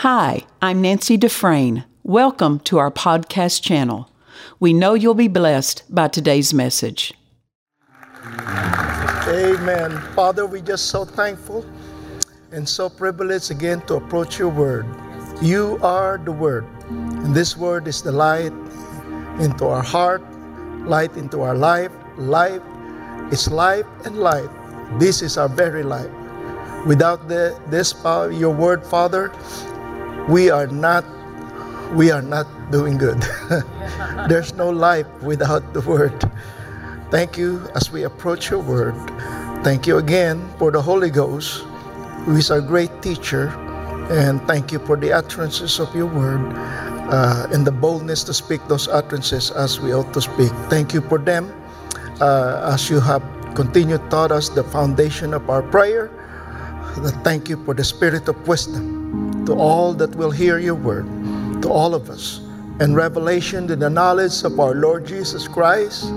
Hi, I'm Nancy Dufresne. Welcome to our podcast channel. We know you'll be blessed by today's message. Amen. Father, we're just so thankful and so privileged again to approach your word. You are the word, and this word is the light into our heart, light into our life. Life is life and life. This is our very life. Without the, this power, your word, Father, we are not we are not doing good. There's no life without the word. Thank you as we approach your word. Thank you again for the Holy Ghost, who is our great teacher. And thank you for the utterances of your word uh, and the boldness to speak those utterances as we ought to speak. Thank you for them uh, as you have continued taught us the foundation of our prayer. Thank you for the spirit of wisdom to all that will hear your word, to all of us, and revelation to the knowledge of our Lord Jesus Christ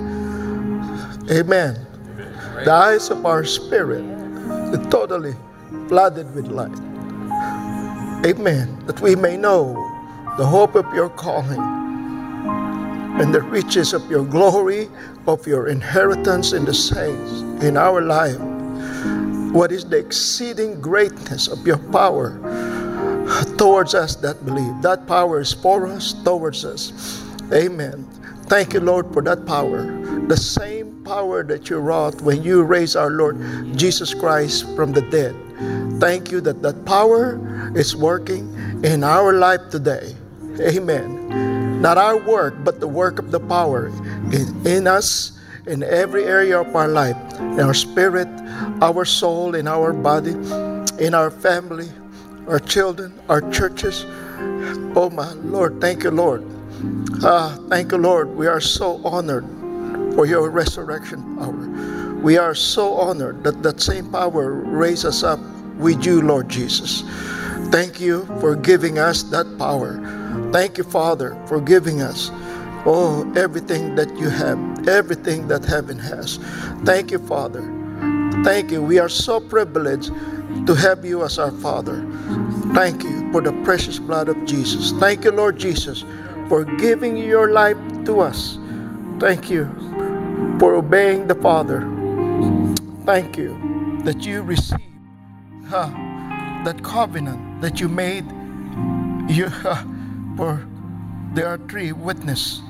Amen. The eyes of our spirit are totally flooded with light. Amen. That we may know the hope of your calling and the riches of your glory, of your inheritance in the saints in our life. What is the exceeding greatness of your power towards us that believe? That power is for us, towards us. Amen. Thank you, Lord, for that power. The same power that you wrought when you raised our Lord Jesus Christ from the dead. Thank you that that power is working in our life today. Amen. Not our work, but the work of the power in, in us, in every area of our life, in our spirit, our soul, in our body, in our family, our children, our churches. Oh, my Lord, thank you, Lord. Ah, thank you, Lord. We are so honored for your resurrection power. We are so honored that that same power raised us up with you, Lord Jesus. Thank you for giving us that power. Thank you, Father, for giving us oh everything that you have, everything that heaven has. Thank you, Father. Thank you. We are so privileged to have you as our Father. Thank you for the precious blood of Jesus. Thank you, Lord Jesus for giving your life to us. Thank you for obeying the Father. Thank you that you received uh, that covenant that you made. You, uh, for there are three witnesses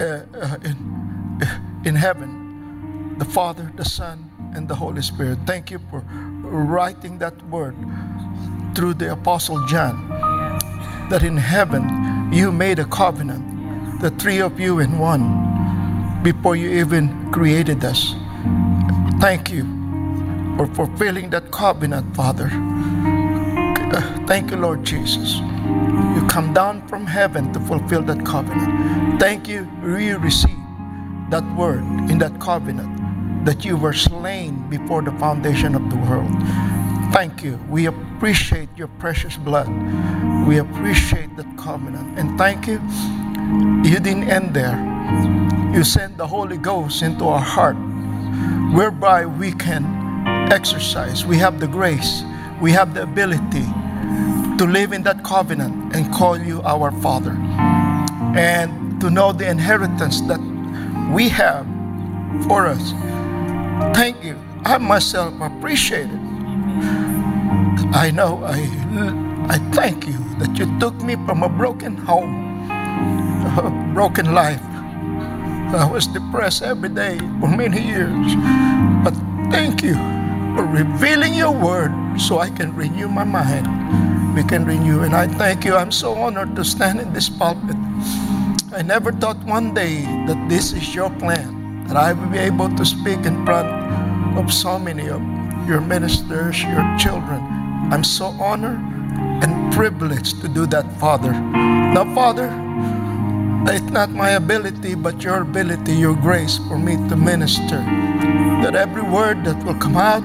uh, uh, in, in heaven the Father, the Son, and the Holy Spirit. Thank you for writing that word through the Apostle John that in heaven you made a covenant, the three of you in one, before you even created us. Thank you for fulfilling that covenant, Father. Thank you, Lord Jesus. You come down from heaven to fulfill that covenant. Thank you, we receive that word in that covenant that you were slain before the foundation of the world. Thank you. We appreciate your precious blood. We appreciate that covenant. And thank you. You didn't end there. You sent the Holy Ghost into our heart, whereby we can exercise. We have the grace, we have the ability to live in that covenant and call you our Father. And to know the inheritance that we have for us. Thank you. I myself appreciate it. I know I, I thank you that you took me from a broken home, a broken life. I was depressed every day for many years. But thank you for revealing your word so I can renew my mind. We can renew. And I thank you. I'm so honored to stand in this pulpit. I never thought one day that this is your plan, that I will be able to speak in front of so many of your ministers, your children. I'm so honored and privileged to do that, Father. Now, Father, it's not my ability, but your ability, your grace for me to minister. That every word that will come out,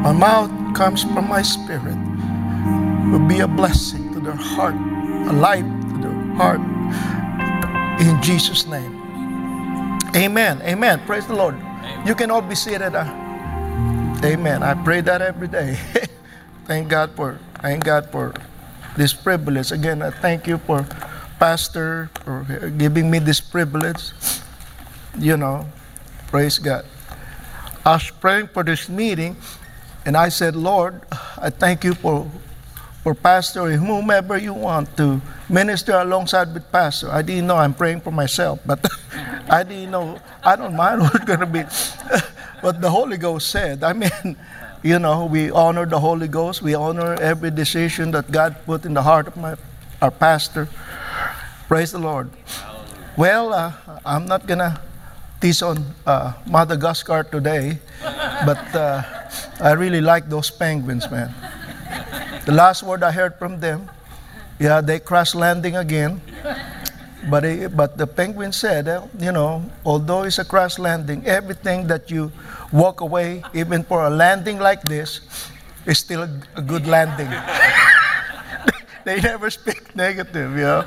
my mouth comes from my spirit, will be a blessing to their heart, a life to their heart. In Jesus' name. Amen. Amen. Praise the Lord. Amen. You can all be seated. Uh, Amen. I pray that every day. thank God for thank God for this privilege. Again, I thank you for Pastor for giving me this privilege. You know, praise God. I was praying for this meeting, and I said, Lord, I thank you for for Pastor or whomever you want to minister alongside with Pastor. I didn't know I'm praying for myself, but I didn't know. I don't mind who's going to be. but the Holy Ghost said, I mean, you know, we honor the Holy Ghost. We honor every decision that God put in the heart of my, our pastor. Praise the Lord. Well, uh, I'm not going to tease on uh, Madagascar today, but uh, I really like those penguins, man. The last word I heard from them, yeah, they crash landing again. But, but the penguin said, you know, although it's a crash landing, everything that you walk away, even for a landing like this, is still a, a good landing. they never speak negative, you know.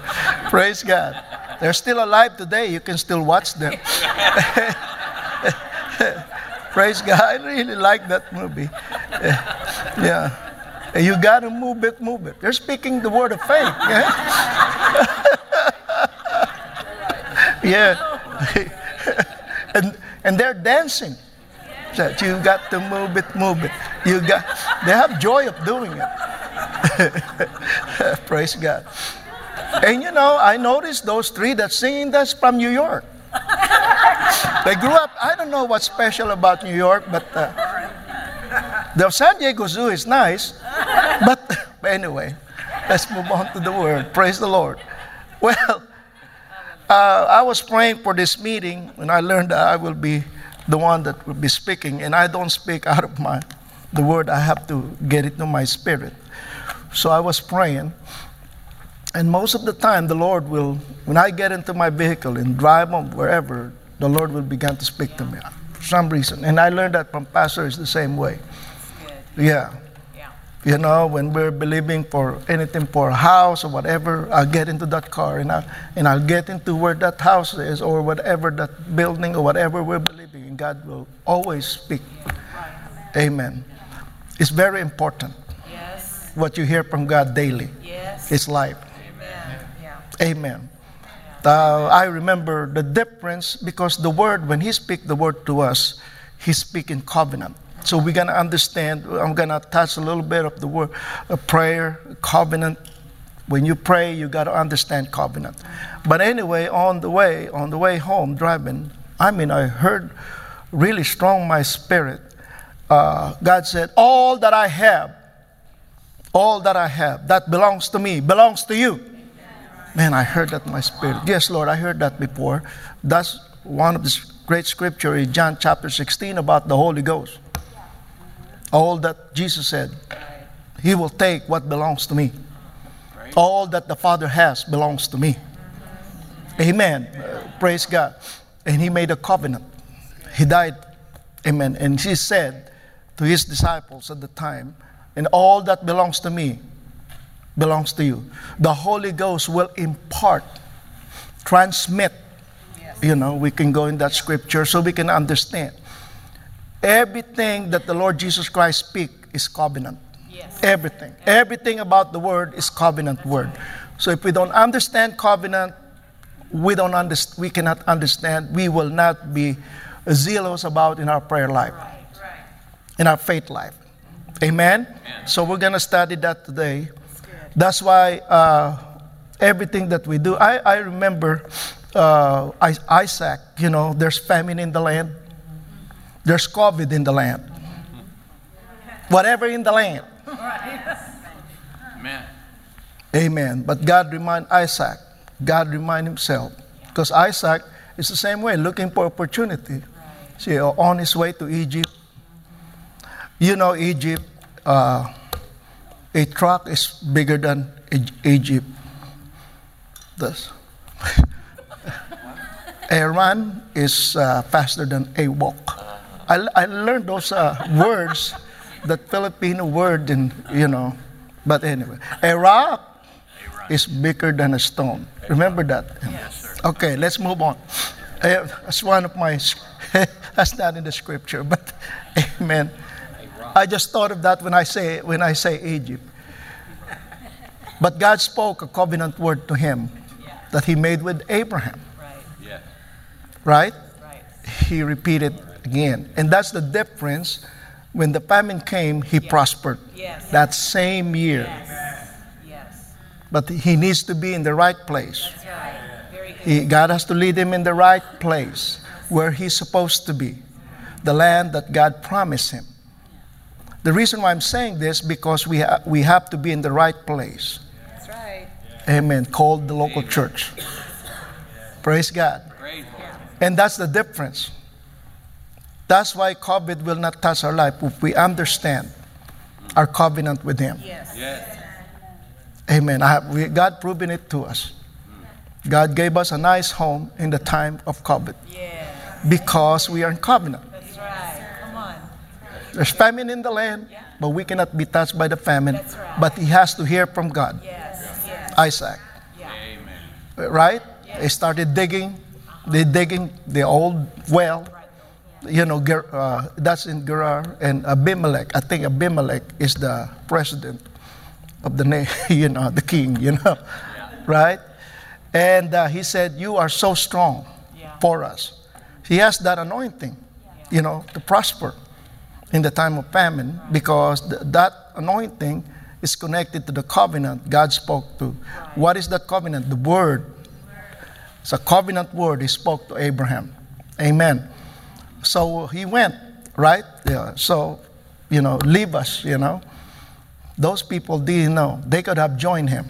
Praise God. They're still alive today. You can still watch them. Praise God. I really like that movie. yeah. You got to move it, move it. They're speaking the word of faith. Yeah. yeah. and, and they're dancing. That you got to move it, move it. You got. They have joy of doing it. Praise God. And you know, I noticed those three that singing that's from New York. they grew up. I don't know what's special about New York, but uh, the San Diego Zoo is nice. But anyway, let's move on to the word. Praise the Lord. Well, uh, I was praying for this meeting and I learned that I will be the one that will be speaking, and I don't speak out of my the word. I have to get it to my spirit. So I was praying, and most of the time, the Lord will, when I get into my vehicle and drive on wherever, the Lord will begin to speak to me for some reason. And I learned that from pastors the same way. Yeah. You know, when we're believing for anything for a house or whatever, I'll get into that car and I'll, and I'll get into where that house is or whatever that building or whatever we're believing, and God will always speak. Amen. It's very important. Yes. What you hear from God daily. Yes. It's life. Amen. Yeah. Amen. Uh, I remember the difference because the word, when He speaks the word to us, He speaks in covenant. So we're going to understand. I'm going to touch a little bit of the word a prayer, covenant. When you pray, you got to understand covenant. But anyway, on the way, on the way home, driving, I mean, I heard really strong my spirit. Uh, God said, "All that I have, all that I have, that belongs to me, belongs to you." Man, I heard that in my spirit. Yes, Lord, I heard that before. That's one of the great scripture in John chapter 16 about the Holy Ghost all that Jesus said. He will take what belongs to me. All that the Father has belongs to me. Amen. Uh, praise God. And he made a covenant. He died. Amen. And he said to his disciples at the time, and all that belongs to me belongs to you. The Holy Ghost will impart, transmit. You know, we can go in that scripture so we can understand. Everything that the Lord Jesus Christ speak is covenant. Yes. Everything. Everything about the word is covenant word. So if we don't understand covenant, we don't understand, we cannot understand, we will not be zealous about in our prayer life, in our faith life. Amen? Amen. So we're going to study that today. That's why uh, everything that we do, I, I remember uh, Isaac, you know, there's famine in the land there's COVID in the land. Whatever in the land. Amen. Amen. But God remind Isaac, God remind himself. Because Isaac is the same way, looking for opportunity. See, on his way to Egypt. You know, Egypt, uh, a truck is bigger than Egypt. Thus, a run is uh, faster than a walk. I, I learned those uh, words, that Filipino word, and you know. But anyway, a rock is bigger than a stone. Remember that? Yes, okay, let's move on. Uh, that's one of my. that's not in the scripture, but amen. I just thought of that when I say when I say Egypt. But God spoke a covenant word to him that he made with Abraham. Yeah. Right? He repeated again. And that's the difference. When the famine came, he prospered. Yes. That same year. Yes. But he needs to be in the right place. Right. He, God has to lead him in the right place where he's supposed to be, the land that God promised him. The reason why I'm saying this because we ha- we have to be in the right place. That's right. Amen. Called the local church. Praise God. And that's the difference. That's why COVID will not touch our life if we understand our covenant with Him. Yes. Yes. Amen. I have, we, God proven it to us. God gave us a nice home in the time of COVID Yes. because we are in covenant. That's right. Come on. There's famine in the land, but we cannot be touched by the famine. That's right. But he has to hear from God. Yes. Yes. Isaac, Amen. right? They started digging. They digging the old well. You know, Ger- uh, that's in Gerar and Abimelech. I think Abimelech is the president of the na- you know the king. You know, right? And uh, he said, "You are so strong Yeah. for us." He has that anointing, you know, to prosper in the time of famine because th- that anointing is connected to the covenant God spoke to. What is that covenant? The word. It's a covenant word he spoke to Abraham. Amen. So he went, right? Yeah. So, you know, leave us, you know. Those people didn't know. They could have joined him.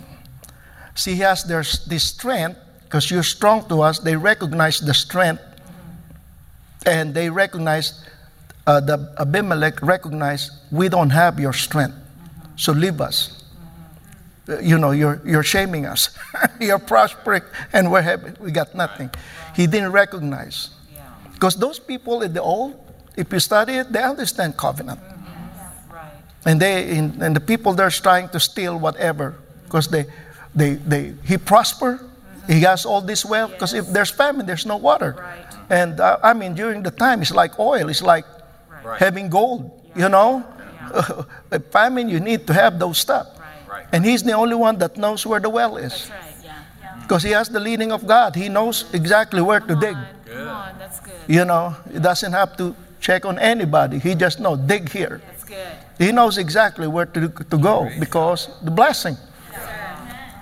See, he has their, this strength because you're strong to us. They recognize the strength and they recognize uh, the Abimelech recognized we don't have your strength, so leave us. You know, you're, you're shaming us. you're prospering, and we're having, we got nothing. He didn't recognize. Yeah. Because those people in the old, if you study it, they understand covenant. Right. And they and, and the people there's trying to steal whatever because they, they, they he prosper, he has all this wealth. Because if there's famine, there's no water. Right. And uh, I mean, during the time, it's like oil. It's like Right. having gold. You know, a famine, you need to have those stuff. Right. Right. And he's the only one that knows where the well is That's right. Yeah. Yeah. because he has the leading of God. He knows exactly where to dig. Come on. That's good. You know, he doesn't have to check on anybody. He just knows dig here. That's good. He knows exactly where to, to go because the blessing.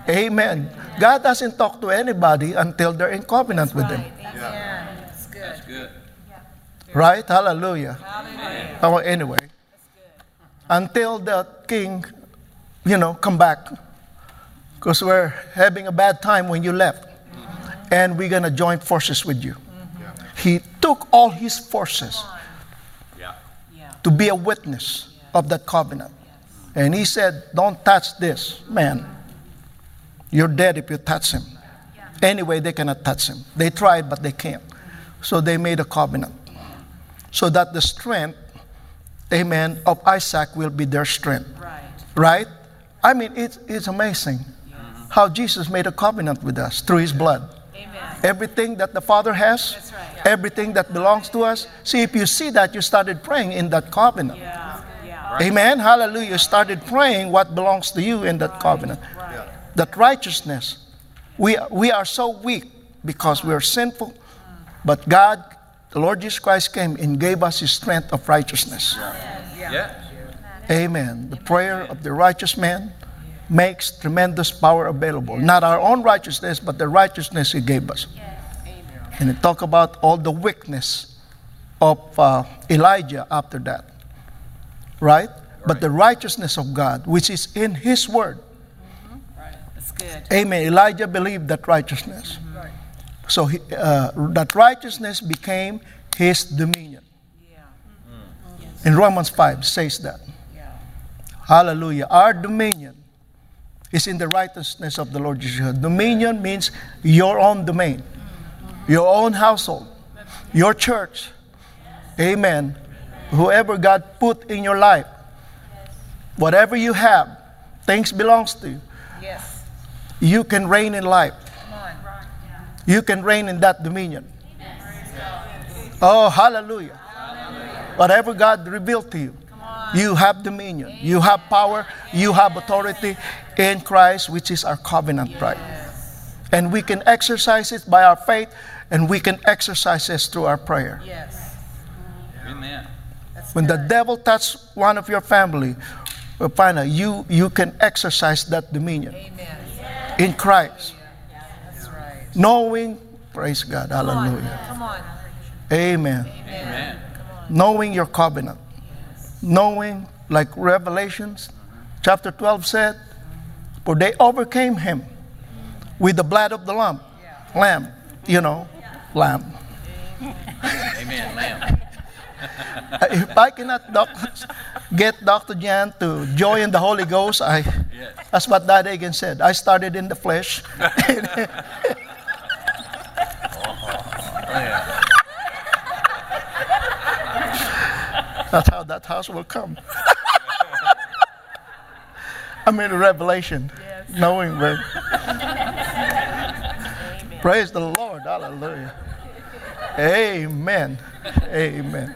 Amen. God doesn't talk to anybody until they're in covenant with Him. Right. Amen. That's good. That's good. Right? Hallelujah. Hallelujah. Oh, anyway, until the king, you know, come back, because we're having a bad time when you left, and we're gonna join forces with you. He took all his forces to be a witness of that covenant, and he said, "Don't touch this man. You're dead if you touch him." Anyway, they cannot touch him. They tried, but they can't. So they made a covenant, so that the strength amen, of Isaac will be their strength. Right. Right? I mean, it's, it's amazing how Jesus made a covenant with us through his blood. Amen. Everything that the Father has, That's right. everything that belongs to us. See, if you see that, you started praying in that covenant. Yeah. Yeah. Amen. Hallelujah. You started praying what belongs to you in that covenant. Right. That righteousness. We, we are so weak because we are sinful, but God, the Lord Jesus Christ, came and gave us his strength of righteousness. Yeah. Amen. The prayer of the righteous man makes tremendous power available. Not our own righteousness, but the righteousness He gave us. And it talk about all the weakness of uh, Elijah after that. Right? But the righteousness of God, which is in His Word. Right. That's good. Amen. Elijah believed that righteousness. So he, uh, that righteousness became his dominion. Yeah. In Romans 5 says that. Yeah. Hallelujah. Our dominion is in the righteousness of the Lord Jesus. Dominion means your own domain, your own household, your church. Amen. Whoever God put in your life, whatever you have, things belongs to you. Yes. You can reign in life. Come on. You can reign in that dominion. Oh, hallelujah. Whatever God revealed to you, you have dominion, you have power, you have authority in Christ, which is our covenant right. And we can exercise it by our faith, and we can exercise it through our prayer. Yes. Amen. When the devil touches one of your family, uh, well, find out you, you can exercise that dominion Amen. in Christ. That's right. Knowing, praise God, hallelujah. Come on. Amen. Amen. Knowing your covenant. Knowing, like Revelations chapter 12 said, for they overcame him with the blood of the lamb. Lamb, you know, lamb. Amen. Lamb. if I cannot doc- get Dr. Jan to join the Holy Ghost, I, Yes. that's what Dad Hagin said. I started in the flesh. That's how that house will come. I'm in Revelation, knowing where. Praise the Lord. Hallelujah. Amen. Amen.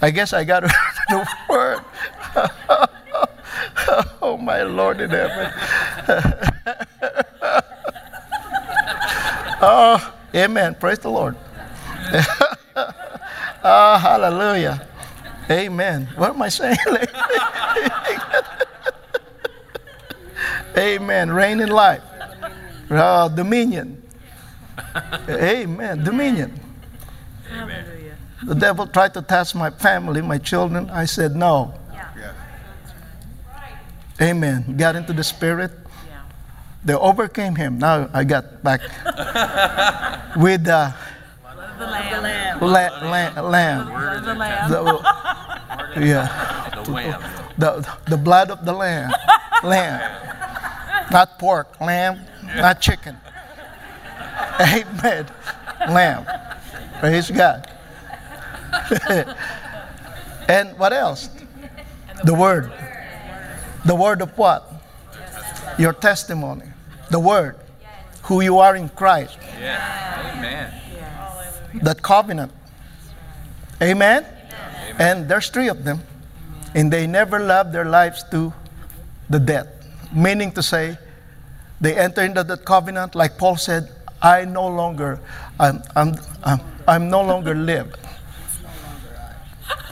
I guess I got the word. oh, my Lord in heaven. oh, amen. Praise the Lord. Ah, hallelujah. Amen. What am I saying? Amen. Reign in life. Uh, dominion. Amen. Dominion. Hallelujah. The devil tried to test my family, my children. I said no. Amen. Got into the spirit. Yeah. They overcame him. Now I got back with the The lamb. la- la- lamb. Love the lamb. The- yeah. The. The, the blood of the lamb. Lamb. Not pork. Lamb. Not chicken. Amen. Lamb. Praise God. and what else? The word. The word of what? Your testimony. The word. Who you are in Christ. Yeah. Amen. That covenant. Amen? And there's three of them. And they never loved their lives to the death. Meaning to say, they enter into that covenant, like Paul said, I no longer, I'm, I'm, I'm, I'm no longer live.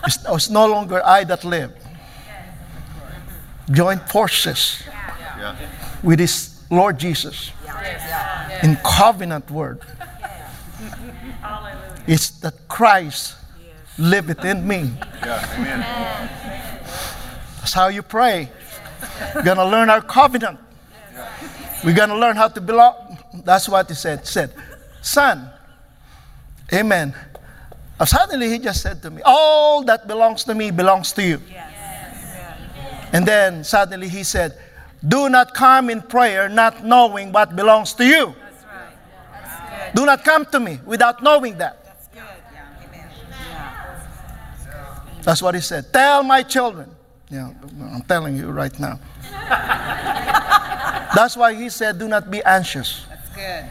It's, it's no longer I that live. Join forces Yeah. with this Lord Jesus in covenant word. It's that Christ live within me. Yeah. Amen. That's how you pray. We're gonna learn our covenant. We're gonna learn how to belong. That's what he said. Said, son. Amen. Uh, Suddenly he just said to me, All that belongs to me belongs to you. And then suddenly he said, Do not come in prayer not knowing what belongs to you. That's right. That's. Do not come to me without knowing that. That's good. Amen. That's what he said. Tell my children. Yeah, I'm telling you right now. That's why he said, Do not be anxious. That's good.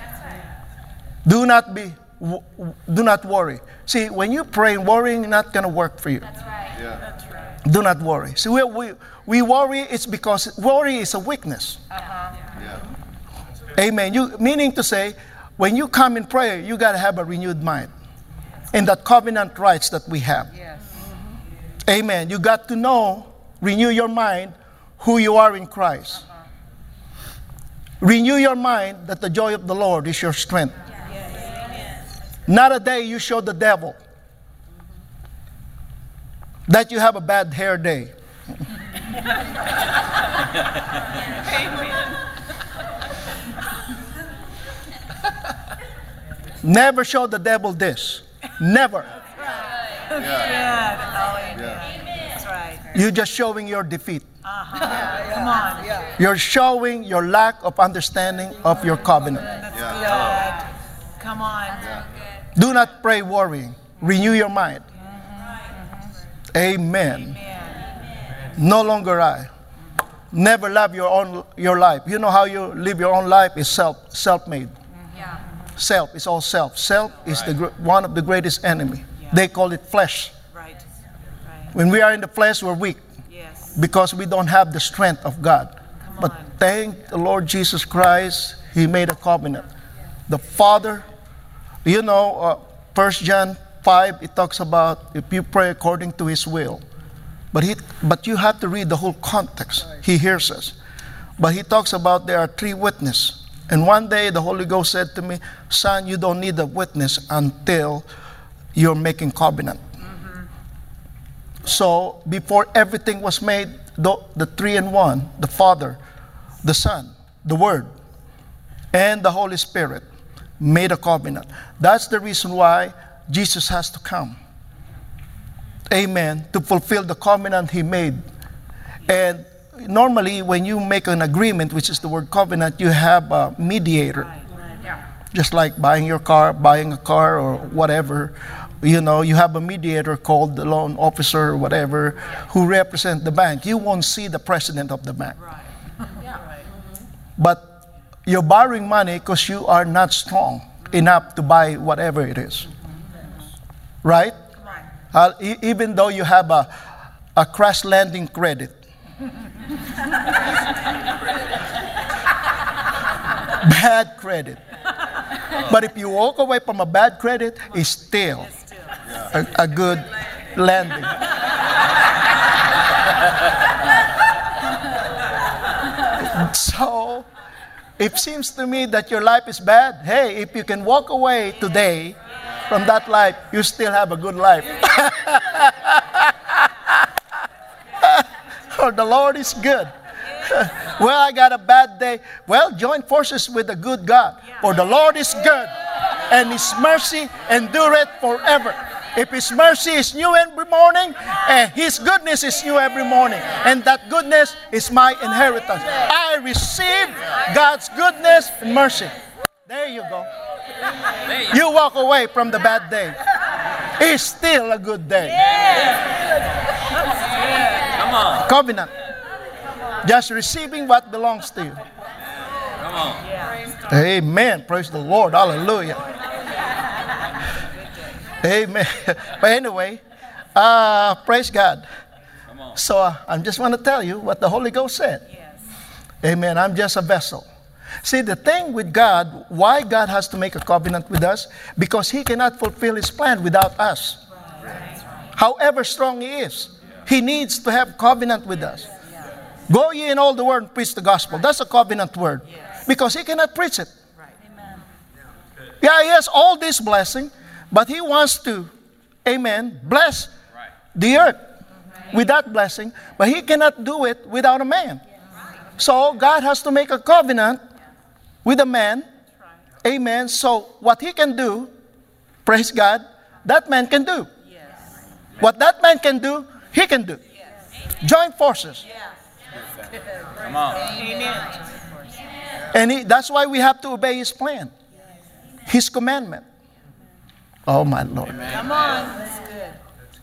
Do not be, w- w- do not worry. See, when you pray, worrying not gonna work for you. Yeah. That's right. Do not worry. See, we, we, we worry. It's because worry is a weakness. Uh-huh. Yeah. Amen. You meaning to say, when you come in prayer, you gotta have a renewed mind, in that covenant rights that we have. Yes. Amen. You got to know, renew your mind, who you are in Christ. Renew your mind that the joy of the Lord is your strength. Not a day you show the devil that you have a bad hair day. Never show the devil this. Never. Oh, amen. That's right. You're just showing your defeat. Uh-huh. Come on. You're showing your lack of understanding of your covenant. That's good. Come on. Do not pray worrying. Renew your mind. Mm-hmm. Amen. No longer I. Never love your own your life. You know how you live your own life is self self made. Mm-hmm. Self is all self. Self is the gr- one of the greatest enemy. They call it flesh. Right. Right. When we are in the flesh, we're weak Yes. because we don't have the strength of God. Come But thank the Lord Jesus Christ, He made a covenant. The Father, you know, uh, 1 John 5, it talks about if you pray according to His will. But, he, but you have to read the whole context. He hears us. But he talks about there are three witnesses. And one day the Holy Ghost said to me, Son, you don't need a witness until you're making covenant. So before everything was made, the, the three in one, the Father, the Son, the Word, and the Holy Spirit made a covenant. That's the reason why Jesus has to come. Amen. To fulfill the covenant he made. And normally, when you make an agreement, which is the word covenant, you have a mediator. Just like buying your car, buying a car, or whatever. You know, you have a mediator called the loan officer or whatever who represent the bank. You won't see the president of the bank. But you're borrowing money because you are not strong enough to buy whatever it is. Right? Uh, e- even though you have a, a crash landing credit. bad credit. But if you walk away from a bad credit, it's still a, a good landing. so, it seems to me that your life is bad. Hey, if you can walk away today from that life, you still have a good life. For the Lord is good. well, I got a bad day. Well, join forces with the good God. For the Lord is good, and His mercy endureth forever. If His mercy is new every morning, and His goodness is new every morning, and that goodness is my inheritance. I receive God's goodness and mercy. There you go. You walk away from the bad day. It's still a good day. Come on. Covenant. Just receiving what belongs to you. Come on. Amen. Praise the Lord. Hallelujah. Amen. But anyway, uh, praise God. So uh, I just want to tell you what the Holy Ghost said. Amen. I'm just a vessel. See, the thing with God, why God has to make a covenant with us, because He cannot fulfill His plan without us. However strong He is, He needs to have covenant with us. Go ye in all the world and preach the gospel. That's a covenant word. Because He cannot preach it. right Yeah, He has all this blessing, but He wants to, amen, bless the earth with that blessing, but He cannot do it without a man. So God has to make a covenant with a man. Amen. So what he can do, praise God, that man can do. Yes. What that man can do, he can do. Join forces. Come on. And he, that's why we have to obey his plan, his commandment. Oh, my Lord. Come on. That's good.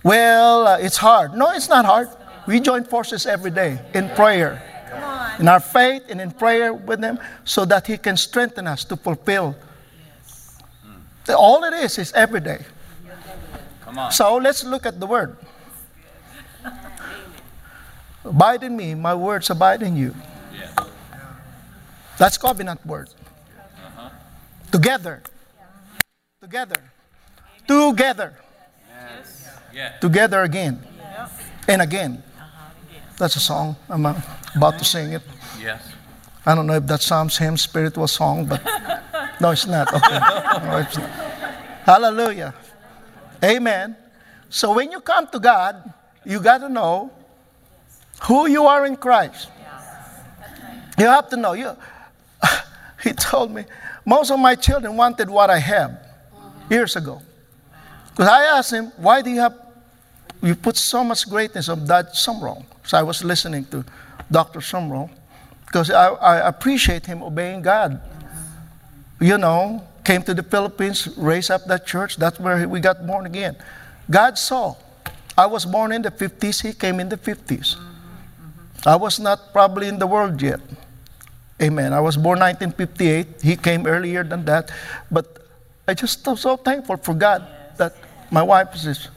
Well, uh, it's hard. No, it's not hard. We join forces every day in prayer, in our faith, and in prayer with Him so that He can strengthen us to fulfill. All it is is every day. Come on. So let's look at the Word. Abide in me, my words abide in you. That's covenant word. Together. Together. Together. Yeah. Together again. And again. That's a song. I'm uh, about to sing it. Yes. I don't know if that Psalms hymn spiritual song, but no, it's not. Okay. No, it's not. Hallelujah. Amen. So when you come to God, you got to know who you are in Christ. You have to know. You, he told me, most of my children wanted what I have years ago. Because I asked him, why do you have, you put so much greatness of that Sumrall? So I was listening to Dr. Sumrall because I, I appreciate him obeying God. You know, came to the Philippines, raised up that church. That's where we got born again. God saw. I was born in the 50s, he came in the 50s. I was not probably in the world yet. Amen. I was born 1958. He came earlier than that. But I just am so thankful for God that my wife is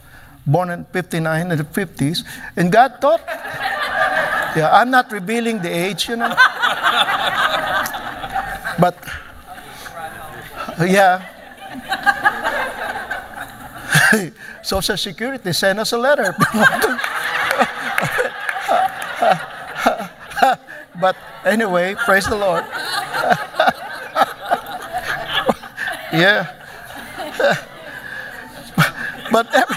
born in 59 in the 50s. And God thought, yeah, I'm not revealing the age, you know. but yeah. Social Security sent us a letter. but anyway, praise the Lord. yeah. but every,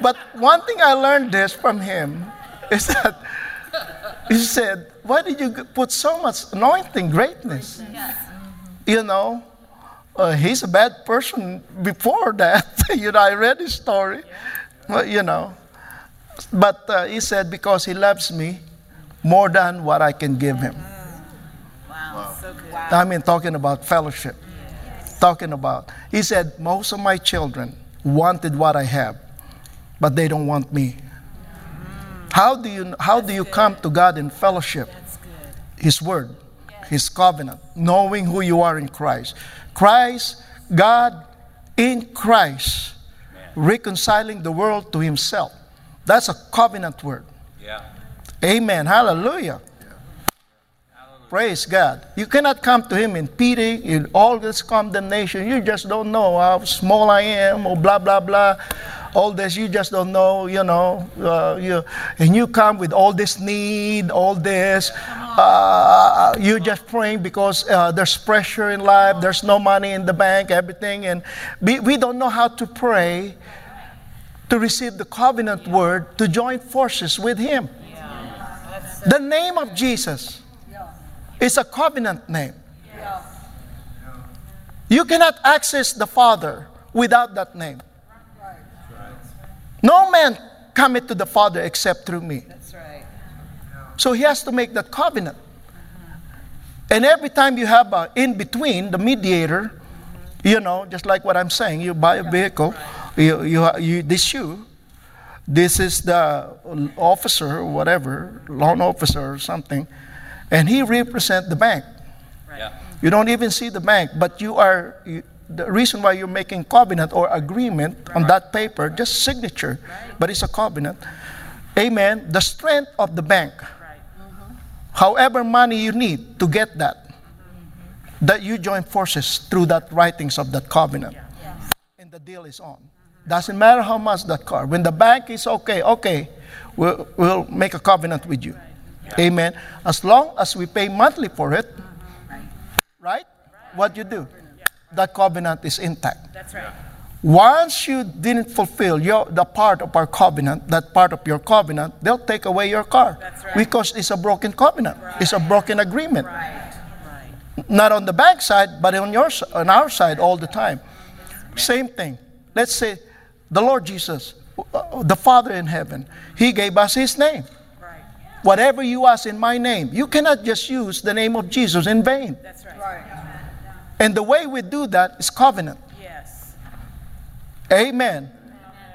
but one thing I learned this from him is that he said, "Why did you put so much anointing, greatness?" You know, uh, he's a bad person before that. you know, I read his story. Well, you know, but uh, he said because he loves me more than what I can give him. Wow. So good. I mean, talking about fellowship. Talking about, he said, most of my children wanted what I have, but they don't want me. How do you, how do you come to God in fellowship? His word, His covenant, knowing who you are in Christ. Christ, God in Christ, reconciling the world to Himself. That's a covenant word. Yeah. Amen. Hallelujah. Praise God. You cannot come to Him in pity, in all this condemnation. You just don't know how small I am, or blah, blah, blah. All this, you just don't know, you know. Uh, you, and you come with all this need, all this. Uh, you're just praying because uh, there's pressure in life, there's no money in the bank, everything. And we, we don't know how to pray to receive the covenant word to join forces with Him. The name of Jesus is a covenant name. You cannot access the Father without that name. No man cometh to the Father except through me. So he has to make that covenant. And every time you have a in between, the mediator, you know, just like what I'm saying, you buy a vehicle, you, you, you, this shoe, this is the officer or whatever, loan officer or something, and he represent the bank. Yeah. You don't even see the bank, but you are you, the reason why you're making covenant or agreement on that paper, just signature, but it's a covenant. Amen. The strength of the bank, Right. Mm-hmm. however money you need to get that, mm-hmm. that you join forces through that writings of that covenant, and the deal is on. Doesn't matter how much that car. When the bank is okay, okay, we'll, we'll make a covenant with you. Amen. As long as we pay monthly for it, right? What you do? That covenant is intact. That's right. Once you didn't fulfill your, the part of our covenant, that part of your covenant, they'll take away your car. That's right. Because it's a broken covenant. It's a broken agreement. Right. Right. Not on the bank side, but on, your, on our side all the time. Same thing. Let's say the Lord Jesus, uh, the Father in heaven, He gave us His name. Right. Whatever you ask in my name, you cannot just use the name of Jesus in vain. That's right. And the way we do that is covenant. Yes. Amen.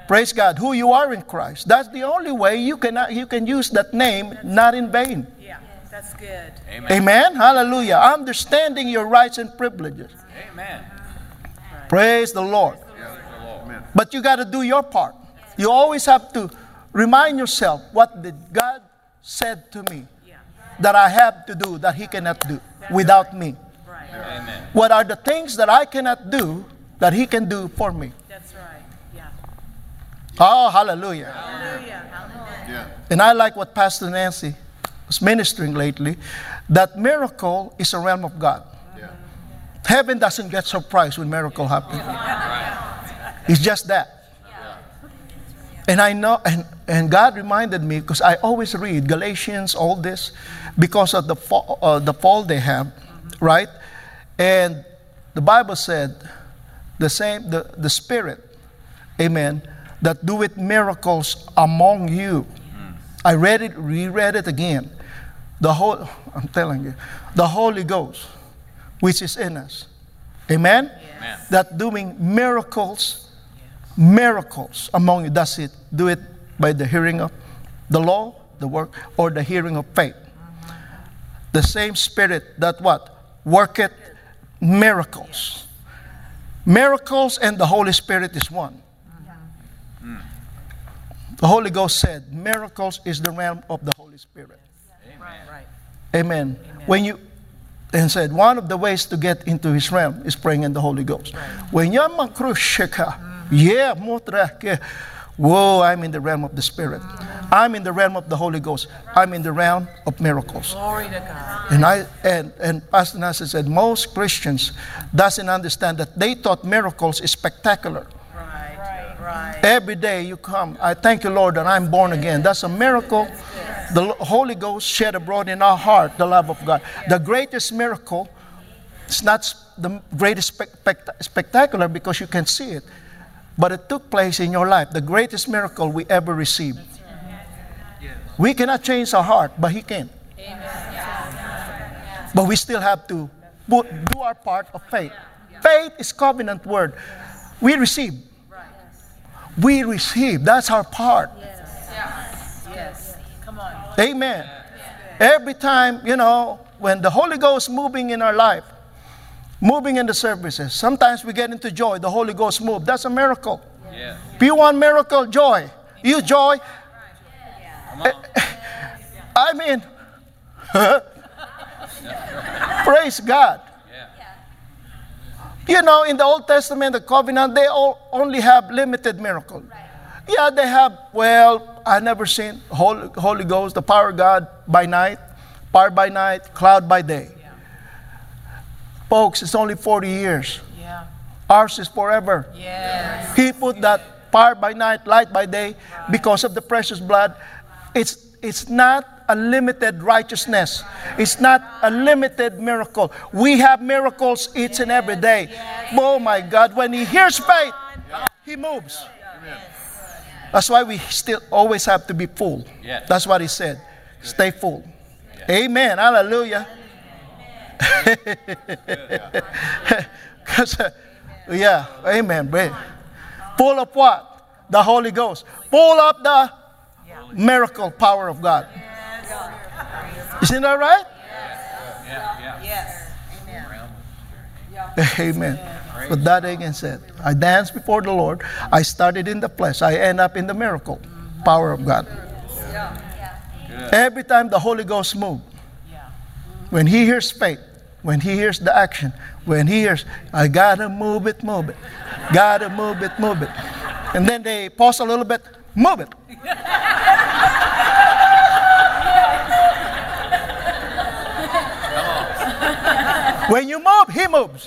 Praise God. Who you are in Christ. That's the only way you can, you can use that name not in vain. Yeah. That's good. Amen. Amen. Hallelujah. Understanding your rights and privileges. Amen. Praise the Lord. Amen. But you got to do your part. You always have to remind yourself what did God said to me that I have to do that He cannot do without me. Amen. What are the things that I cannot do that He can do for me? That's right. Yeah. Oh, hallelujah. Hallelujah. Yeah. And I like what Pastor Nancy was ministering lately that miracle is a realm of God. Yeah. Heaven doesn't get surprised when miracle happens. It's just that. And I know, and, and God reminded me because I always read Galatians, all this, because of the fall, uh, the fall they have, right? And the Bible said, the same, the, the Spirit, amen, that doeth miracles among you. I read it, reread it again. The whole, I'm telling you, the Holy Ghost, which is in us, amen, Amen. that doing miracles miracles among you. Does it do it by the hearing of the law, the work, or the hearing of faith? The same spirit that what? Worketh miracles. Miracles and the Holy Spirit is one. The Holy Ghost said, miracles is the realm of the Holy Spirit. Right. Right. Amen. When you and said one of the ways to get into his realm is praying in the Holy Ghost. When you're makrushika, yeah, whoa, I'm in the realm of the Spirit. I'm in the realm of the Holy Ghost. I'm in the realm of miracles. Glory to God. And I and, and Pastor Nasser said most Christians doesn't understand that they thought miracles is spectacular. Right. Right. Right. Every day you come, I thank you, Lord, that I'm born again. That's a miracle. The Holy Ghost shed abroad in our heart the love of God. The greatest miracle, it's not the greatest spect- spectacular because you can see it, but it took place in your life. The greatest miracle we ever received. We cannot change our heart, but He can. But we still have to put, do our part of faith. Faith is covenant word. We receive. We receive. That's our part. Yes. Come on. Amen. Every time, you know, when the Holy Ghost moving in our life, moving in the services, sometimes we get into joy. The Holy Ghost move. That's a miracle. Yeah. If you want miracle, joy. You joy. On. I mean, praise God. Yeah. You know, in the Old Testament, the covenant, they all only have limited miracles. Yeah, they have, well, I never seen Holy, Holy Ghost, the power of God by night, power by night, cloud by day. Folks, it's only 40 years. Yeah. Ours is forever. Yes. He put that fire by night, light by day, because of the precious blood. It's it's not a limited righteousness. It's not a limited miracle. We have miracles each and every day. Oh my God! When He hears faith, He moves. That's why we still always have to be full. Yes. That's what He said. Stay full. Amen. Hallelujah. 'Cause, uh, yeah, amen. Full of what? The Holy Ghost. Full of the miracle power of God. Isn't that right? Yes. Amen. But Dad Hagin said, I danced before the Lord. I started in the flesh. I end up in the miracle power of God. Every time the Holy Ghost moves, when He hears faith, when He hears the action, when He hears, I gotta move it, move it, gotta move it, move it, and then they pause a little bit, move it. When you move, He moves.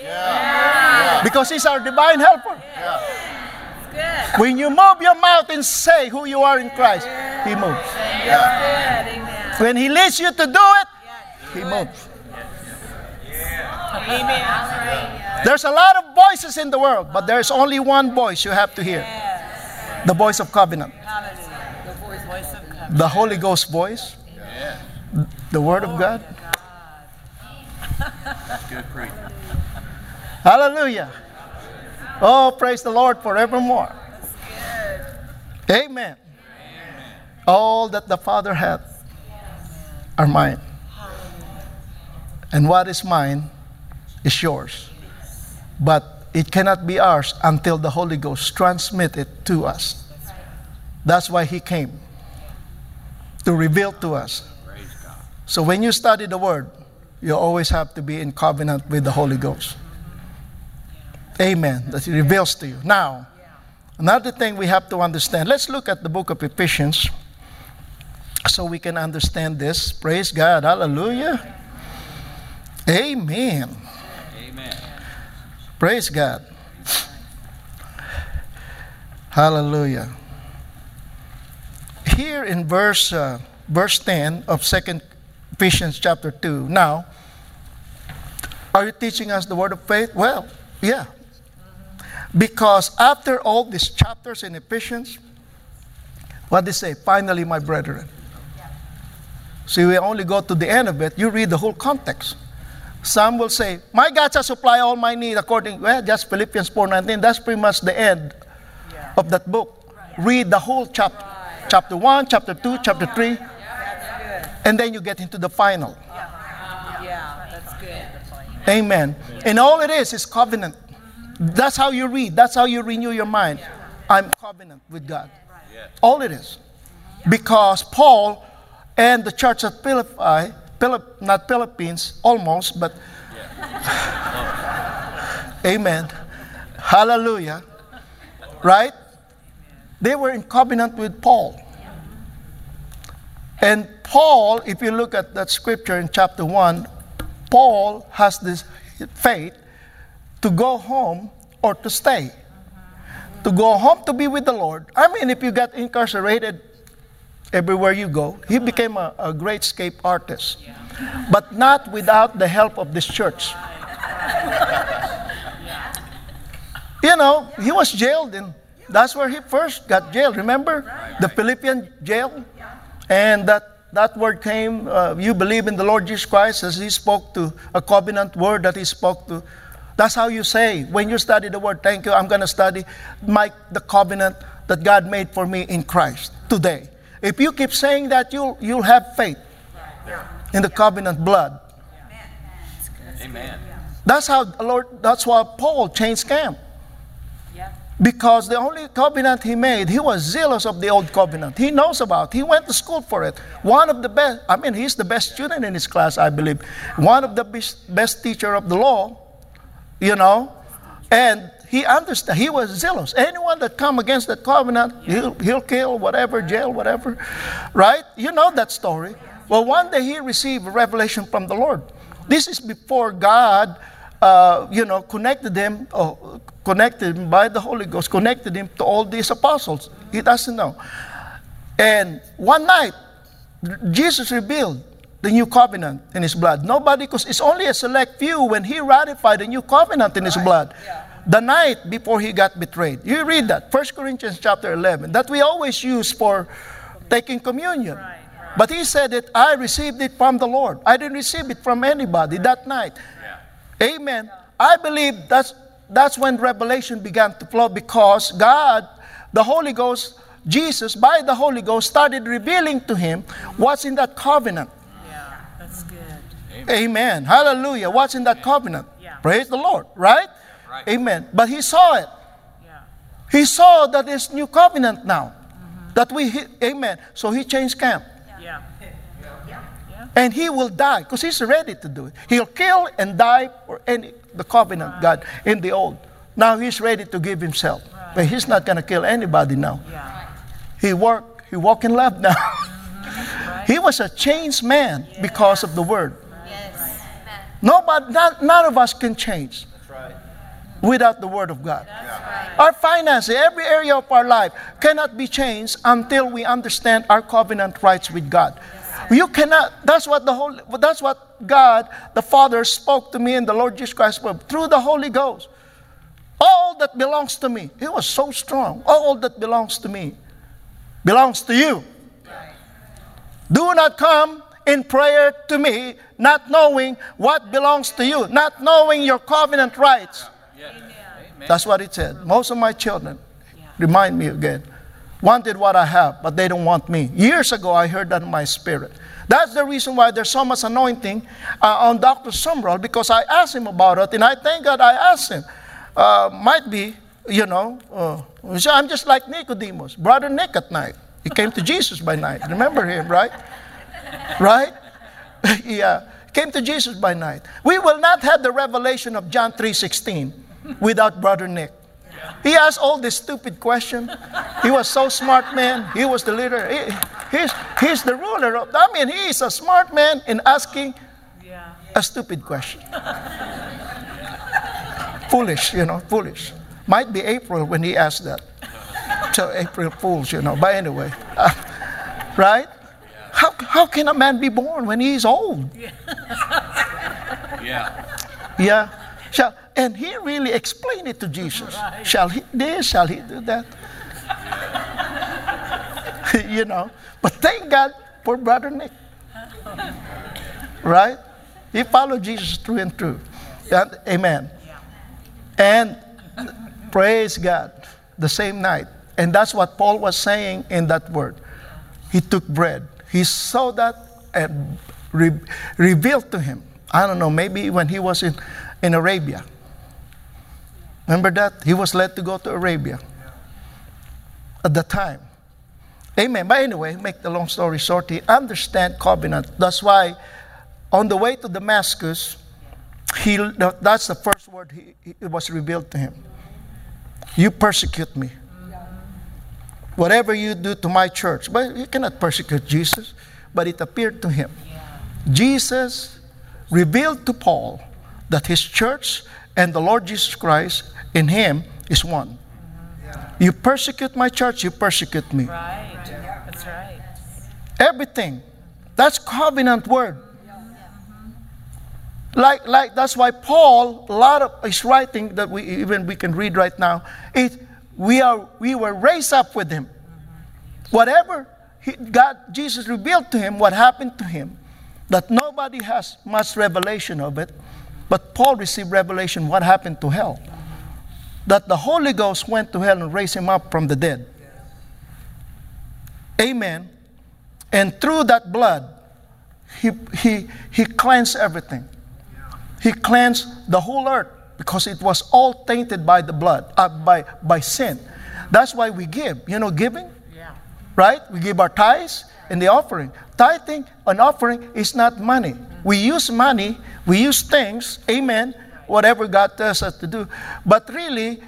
Because He's our divine helper. Good. When you move your mouth and say who you are in Christ, He moves. When He leads you to do it, He moves. Amen. There's a lot of voices in the world, but there's only one voice you have to hear the voice of covenant, The voice, voice of God. the Holy Ghost voice, the Word of God. Good preach. Hallelujah. Oh, praise the Lord forevermore. Amen. All that the Father hath are mine. And what is mine is yours. But it cannot be ours until the Holy Ghost transmit it to us. That's why He came to reveal to us. So when you study the Word, you always have to be in covenant with the Holy Ghost. Amen. That He reveals to you. Now, another thing we have to understand. Let's look at the book of Ephesians so we can understand this. Praise God. Hallelujah. Amen. Amen. Praise God. Hallelujah. Here in verse uh, verse 10 of Second Ephesians chapter 2. Now, are you teaching us the word of faith? Well, yeah. Because after all these chapters in Ephesians, what they say? Finally, my brethren. See, we only go to the end of it. You read the whole context. Some will say, My God shall supply all my need according, well, just Philippians 4.19. That's pretty much the end of that book. Read the whole chapter. Chapter 1, chapter 2, chapter 3. And then you get into the final. Yeah, that's good. Amen. And all it is is covenant. That's how you read. That's how you renew your mind. I'm covenant with God. All it is. Because Paul and the church at Philippi, Philip, not Philippines, almost, but Amen. Hallelujah. Right? They were in covenant with Paul. And Paul, if you look at that scripture in chapter 1, Paul has this faith to go home or to stay. To go home to be with the Lord. I mean, if you get incarcerated everywhere you go, he became a, a great scape artist. But not without the help of this church. you know, he was jailed and that's where he first got jailed. Remember the Philippian jail? And that, that word came, uh, you believe in the Lord Jesus Christ as he spoke to a covenant word that he spoke to. That's how you say, when you study the word, thank you, I'm going to study my, the covenant that God made for me in Christ today. If you keep saying that, you'll, you'll have faith in the covenant blood. Amen. That's how Lord, that's why Paul changed camp. Because the only covenant he made, he was zealous of the old covenant. He knows about. He went to school for it. One of the best. I mean, he's the best student in his class, I believe. One of the best teacher of the law, you know, and he understood. He was zealous. Anyone that come against the covenant, he'll, he'll kill, whatever, jail, whatever, right? You know that story. Well, one day he received a revelation from the Lord. This is before God uh, you know, connected him, oh, connected him by the Holy Ghost, connected him to all these apostles. He doesn't know. And one night, Jesus revealed the new covenant in his blood. Nobody, because it's only a select few when he ratified the new covenant in his blood. The night before he got betrayed. You read that, 1 Corinthians chapter 11, that we always use for taking communion. But he said that I received it from the Lord. I didn't receive it from anybody that night. Amen. I believe that's, that's when revelation began to flow because God, the Holy Ghost, Jesus, by the Holy Ghost, started revealing to him what's in that covenant. Yeah, that's good. Amen. Hallelujah. What's in that covenant? Yeah. Praise the Lord, right? Right. Amen. But he saw it. Yeah. He saw that there's new covenant now. Mm-hmm. That we, hit, amen. So he changed camp. Yeah. And he will die because he's ready to do it. He'll kill and die for any the covenant God in the old. Now he's ready to give himself. But he's not going to kill anybody now. Yeah. He work he walk in love now. Mm-hmm. he was a changed man because of the word. Nobody none, none of us can change without the word of God. Our finances, every area of our life cannot be changed until we understand our covenant rights with God. You cannot, that's what the Holy, that's what God, the Father, spoke to me and the Lord Jesus Christ spoke through the Holy Ghost. All that belongs to me. It was so strong. All that belongs to me belongs to you. Do not come in prayer to me, not knowing what belongs to you, not knowing your covenant rights. That's what it said. Most of my children, remind me again, wanted what I have, but they don't want me. Years ago, I heard that in my spirit. That's the reason why there's so much anointing uh, on Dr. Sumrall because I asked him about it, and I thank God I asked him. Uh, might be, you know, uh, I'm just like Nicodemus, brother Nick at night. He came to Jesus by night. Remember him, right? Right? yeah. Came to Jesus by night. We will not have the revelation of John 3:16 without brother Nick. He asked all this stupid question. He was so smart, man. He was the leader. He, he's, he's the ruler of. I mean, he is a smart man in asking Yeah. a stupid question. foolish, you know, foolish. Might be April when he asked that. So April Fools, you know. But anyway, uh, right? How, how can a man be born when he's old? Yeah. Yeah. Shall, and he really explained it to Jesus. Shall he this? Shall he do that? you know. But thank God for Brother Nick. Right? He followed Jesus through and through. And- amen. And praise God the same night. And that's what Paul was saying in that word. He took bread. He saw that and re- revealed to him. I don't know, maybe when he was in, in Arabia. Remember that? He was led to go to Arabia at the time. Amen. But anyway, make the long story short, he understand covenant. That's why on the way to Damascus, he, that's the first word he, it was revealed to him. You persecute me. Whatever you do to my church, but you cannot persecute Jesus. But it appeared to him. Jesus revealed to Paul that his church and the Lord Jesus Christ in him is one. You persecute my church, you persecute me. Right. That's right. Everything. That's covenant word. Like, like that's why Paul, a lot of his writing that we even we can read right now, it we are we were raised up with him. Whatever he, God Jesus revealed to him, what happened to him, that nobody has much revelation of it, but Paul received revelation what happened to hell. That the Holy Ghost went to hell and raised him up from the dead. Amen. And through that blood, he, he, he cleansed everything. He cleansed the whole earth because it was all tainted by the blood, uh, by, by sin. That's why we give. You know, giving? Yeah. Right? We give our tithes and the offering. Tithing, an offering, is not money. We use money, we use things, amen, whatever God tells us to do. But really,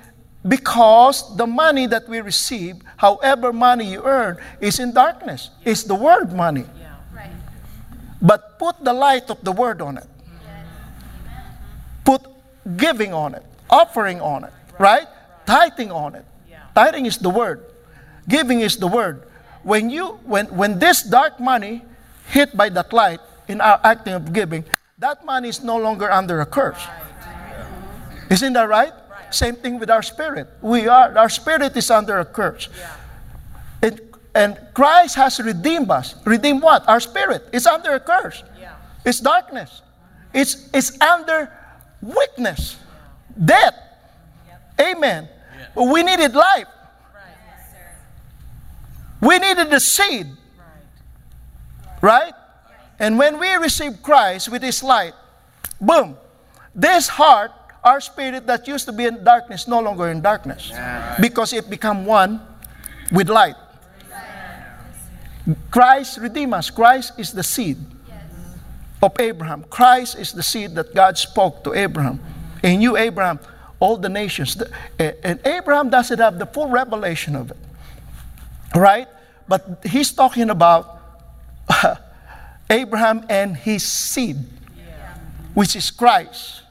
because the money that we receive, however money you earn, is in darkness. It's the word money. Yeah. Right. But put the light of the word on it. Put giving on it, offering on it, right? Tithing on it. Yeah. Tithing is the word. Giving is the word. When you when when this dark money hit by that light in our acting of giving, that money is no longer under a curse. Isn't that right? Same thing with our spirit. We are our spirit is under a curse. And, and Christ has redeemed us. Redeemed what? Our spirit. It's under a curse. It's darkness. It's, it's under weakness, death. Amen. But we needed life. We needed the seed. Right? And when we receive Christ with His light, boom, this heart, our spirit that used to be in darkness, no longer in darkness. Because it become one with light. Christ redeem us. Christ is the seed of Abraham. Christ is the seed that God spoke to Abraham. And you, Abraham, all the nations. Eh, and Abraham doesn't have the full revelation of it. Right? But he's talking about Abraham and his seed, which is Christ.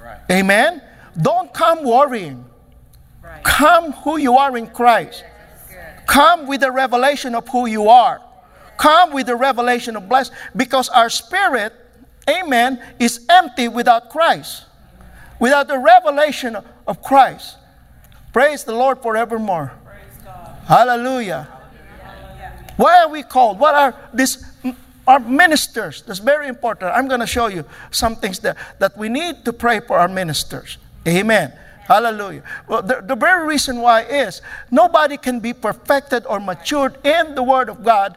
Right. Amen? Don't come worrying. Right. Come who you are in Christ. Come with the revelation of who you are. Come with the revelation of blessing. Because our spirit, amen, is empty without Christ. Without the revelation of Christ. Praise the Lord forevermore. Hallelujah. Why are we called? What are these our ministers? That's very important. I'm going to show you some things that, that we need to pray for our ministers. Amen. Hallelujah. Well, the, the very reason why is nobody can be perfected or matured in the Word of God.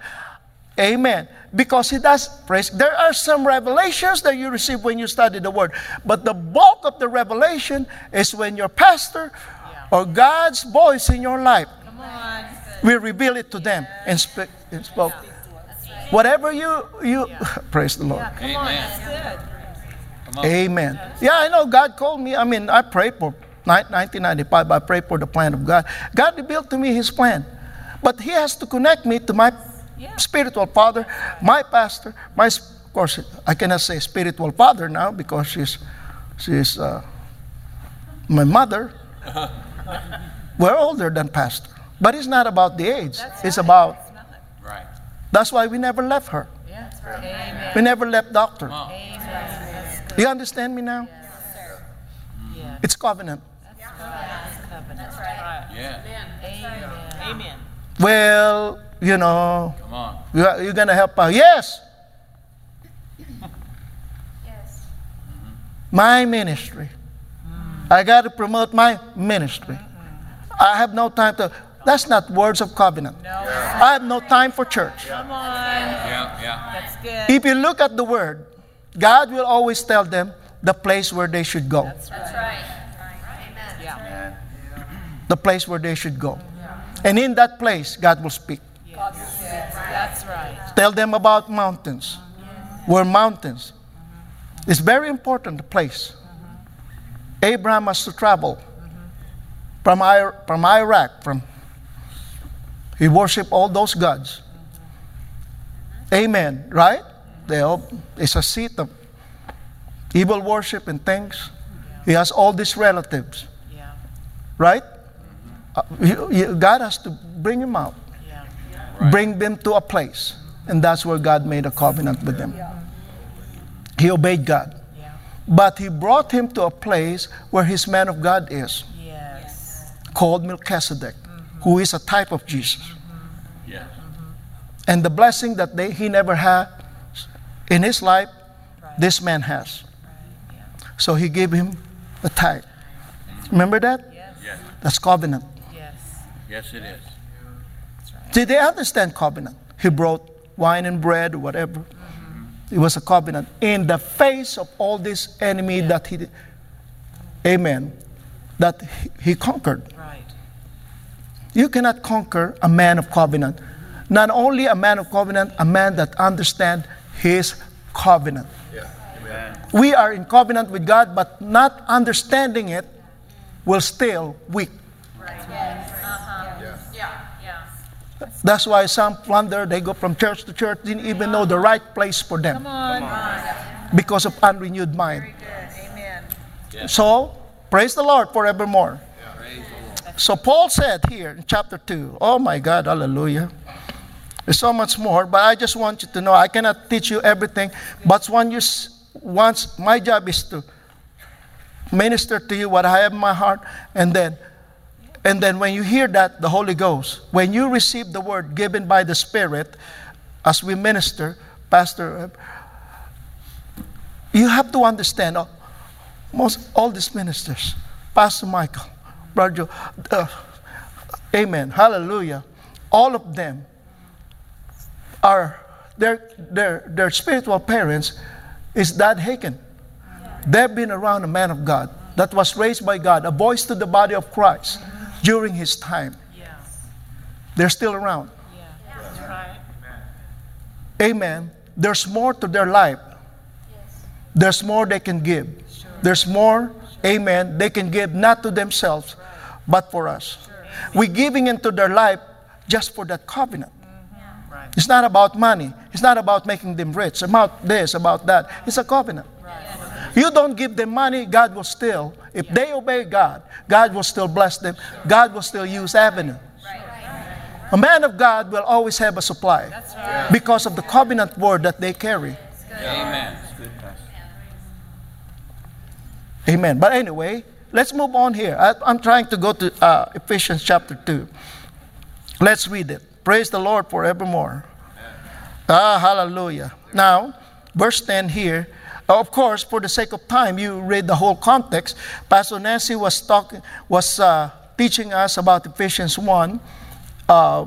Amen. Because He does praise. There are some revelations that you receive when you study the Word, but the bulk of the revelation is when your pastor or God's voice in your life Come on. we reveal it to them and, speak, and spoke. Whatever you you praise the Lord. Come on. Amen. Yeah, I know God called me. I mean, I prayed for ni- 1995. I prayed for the plan of God. God revealed to me His plan, but He has to connect me to my Yeah. spiritual father, my pastor, my of course I cannot say spiritual father now because she's she's uh, my mother. We're older than pastor, but it's not about the age. it's about Right. That's why we never left her. Yeah. Amen. We never left doctor. Amen. You understand me now? Yeah. It's covenant. Covenant. Right. Yeah. Amen. Amen. Well, you know, Come on. you are, you're going to help out. Yes, Yes. my ministry. I got to promote my ministry. I have no time to. That's not words of covenant. No. I have no time for church. Come on. Yeah. Yeah. That's good. If you look at the word, God will always tell them the place where they should go. That's right. Amen. Yeah. The place where they should go. And in that place, God will speak. Yes. That's right. Tell them about mountains. were mountains. It's very important, the place. Abraham has to travel from, Ir- from Iraq, from he worshiped all those gods. Amen, right? They all, it's a seat of evil worship and things. He has all these relatives, Yeah. right? Uh, you- you- God has to bring him out, Yeah. bring them to a place. And that's where God made a covenant with them. He obeyed God. But he brought him to a place where his man of God is, called Melchizedek, who is a type of Jesus. Mm-hmm. Yes. Mm-hmm. And the blessing that they, he never had in his life, this man has. So he gave him a tithe. Remember that? Yes. Yes. That's covenant. Yes. Yes, it is. Did they understand covenant? He brought wine and bread or whatever. Mm-hmm. It was a covenant in the face of all this enemy that he, amen, that he, he conquered. Right. You cannot conquer a man of covenant. Not only a man of covenant, a man that understands his covenant. We are in covenant with God, but not understanding it will still weak. Uh-huh. That's why some plunder, they go from church to church, didn't even know the right place for them Come on. because of unrenewed mind. Amen. So, praise the Lord forevermore. So, Paul said here in chapter 2, oh my God, hallelujah. There's so much more, but I just want you to know I cannot teach you everything, but once, you, once my job is to minister to you what I have in my heart, and then and then when you hear that, the Holy Ghost, when you receive the word given by the Spirit, as we minister, Pastor, you have to understand uh, most all these ministers, Pastor Michael, Brother Joe, uh, Amen, Hallelujah, all of them are their their their spiritual parents is Dad Hagin. They've been around a man of God that was raised by God, a voice to the body of Christ during his time. They're still around. Amen. There's more to their life. There's more they can give. There's more, amen, they can give not to themselves, but for us. We're giving into their life just for that covenant. Right. It's not about money. It's not about making them rich, It's about this, about that. It's a covenant. You don't give them money, God will still, if they obey God, God will still bless them. God will still use avenue. A man of God will always have a supply because of the covenant word that they carry. Amen. Amen. But anyway, let's move on here. I, I'm trying to go to uh, Ephesians chapter 2. Let's read it. Praise the Lord forevermore. Ah, hallelujah. Now, verse 10 here. Of course, for the sake of time, you read the whole context. Pastor Nancy was talking, was uh, teaching us about Ephesians 1, uh,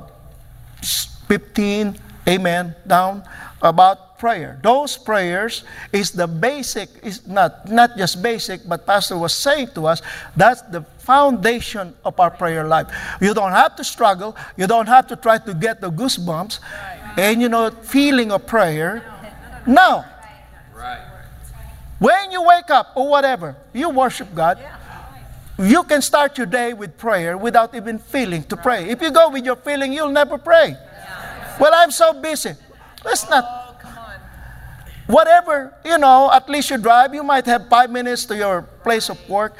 15, amen, down about prayer. Those prayers is the basic, is not, not just basic, but Pastor was saying to us, that's the foundation of our prayer life. You don't have to struggle, you don't have to try to get the goosebumps and you know, feeling of prayer. No. Right. When you wake up or whatever, you worship God. You can start your day with prayer without even feeling to pray. If you go with your feeling, you'll never pray. Well, I'm so busy. Let's not. Come on. Whatever, you know, at least you drive, you might have five minutes to your place of work.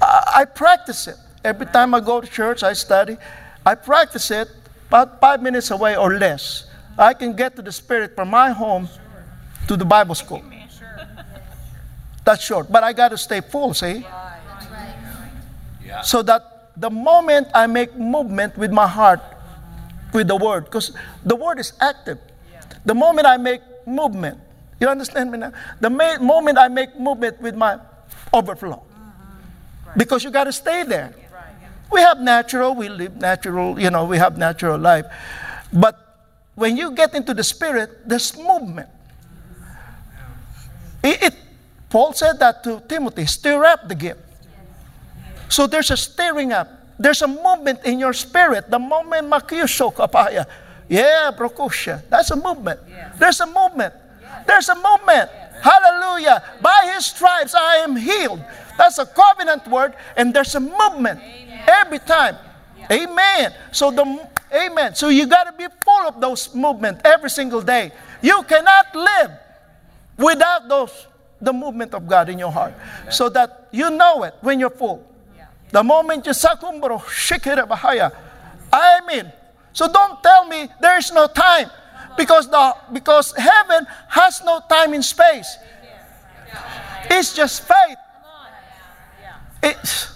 I, I practice it. Every time I go to church, I study. I practice it about five minutes away or less. I can get to the Spirit from my home to the Bible school. That's short, but I got to stay full, see? Yeah. So that the moment I make movement with my heart, with the word, because the word is active. The moment I make movement, you understand me now? The ma- moment I make movement with my overflow, uh-huh. because you got to stay there. We have natural, we live natural, you know, we have natural life. But when you get into the spirit, there's movement. It, it- Paul said that to Timothy stir up the gift. So there's a stirring up. There's a movement in your spirit. The moment makyusho kapaya. Yeah, prokusha. That's a movement. There's a movement. There's a movement. Hallelujah. By his stripes I am healed. That's a covenant word, and there's a movement every time. Amen. So the Amen. So you got to be full of those movement every single day. You cannot live without those the movement of God in your heart, so that you know it when you're full. The moment you sakumbro shikira bahaya. I mean, so don't tell me there is no time, because the because heaven has no time in space. It's just faith. It's,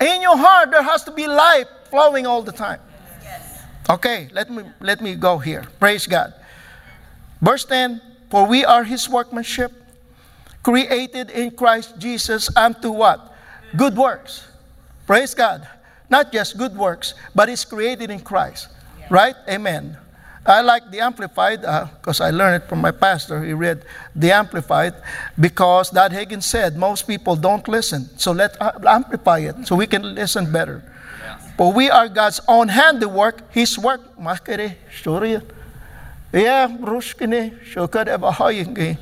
in your heart there has to be life flowing all the time. Okay, let me let me go here. Praise God. Verse 10, for we are his workmanship, created in Christ Jesus unto what? Good works. Praise God. Not just good works, but it's created in Christ. Right? Amen. I like the Amplified because I learned it from my pastor. He read the Amplified because Dad Hagin said most people don't listen. So let's amplify it so we can listen better. For we are God's own handiwork, His work. Makere, story. Yeah, ruskine, shokad ebahoyingi.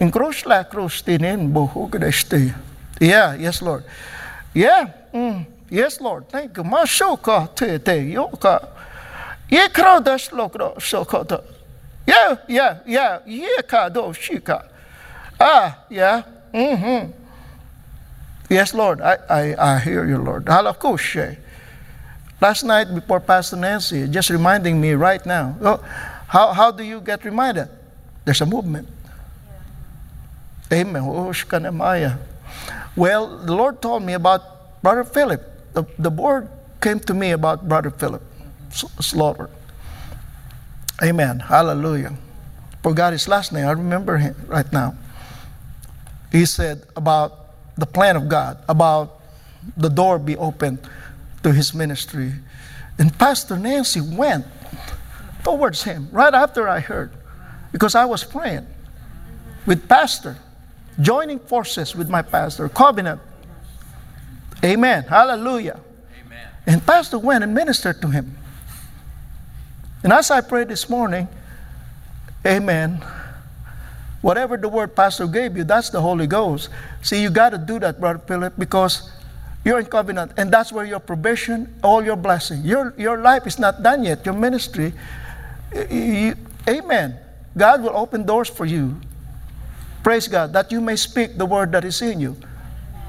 In krus la krus tinin buhugdesti. Yeah, yes, Lord. Yeah, mm, yes, Lord. Thank you. Mashoka te te yoka. Ye krodas lokro shokota. Yeah, yeah, yeah. Ye ka do shika. Ah, yeah. Mm-hmm. Yes, Lord. I, I, I hear you, Lord. Last night before Pastor Nancy, just reminding me right now. Oh, how, how do you get reminded? There's a movement. Amen. Oh, shkanemaya. Well, the Lord told me about Brother Philip. The, the word came to me about Brother Philip Slaughter. Amen. Hallelujah. Forgot his last name. I remember him right now. He said about the plan of God, about the door be opened to his ministry. And Pastor Nancy went towards him right after I heard, because I was praying with Pastor, joining forces with my pastor, covenant. Amen. Hallelujah. Amen. And Pastor went and ministered to him. And as I prayed this morning, Amen. Whatever the word Pastor gave you, that's the Holy Ghost. See, you got to do that, Brother Philip, because you're in covenant, and that's where your probation, all your blessing. Your, your life is not done yet. Your ministry, you, amen. God will open doors for you. Praise God, that you may speak the word that is in you.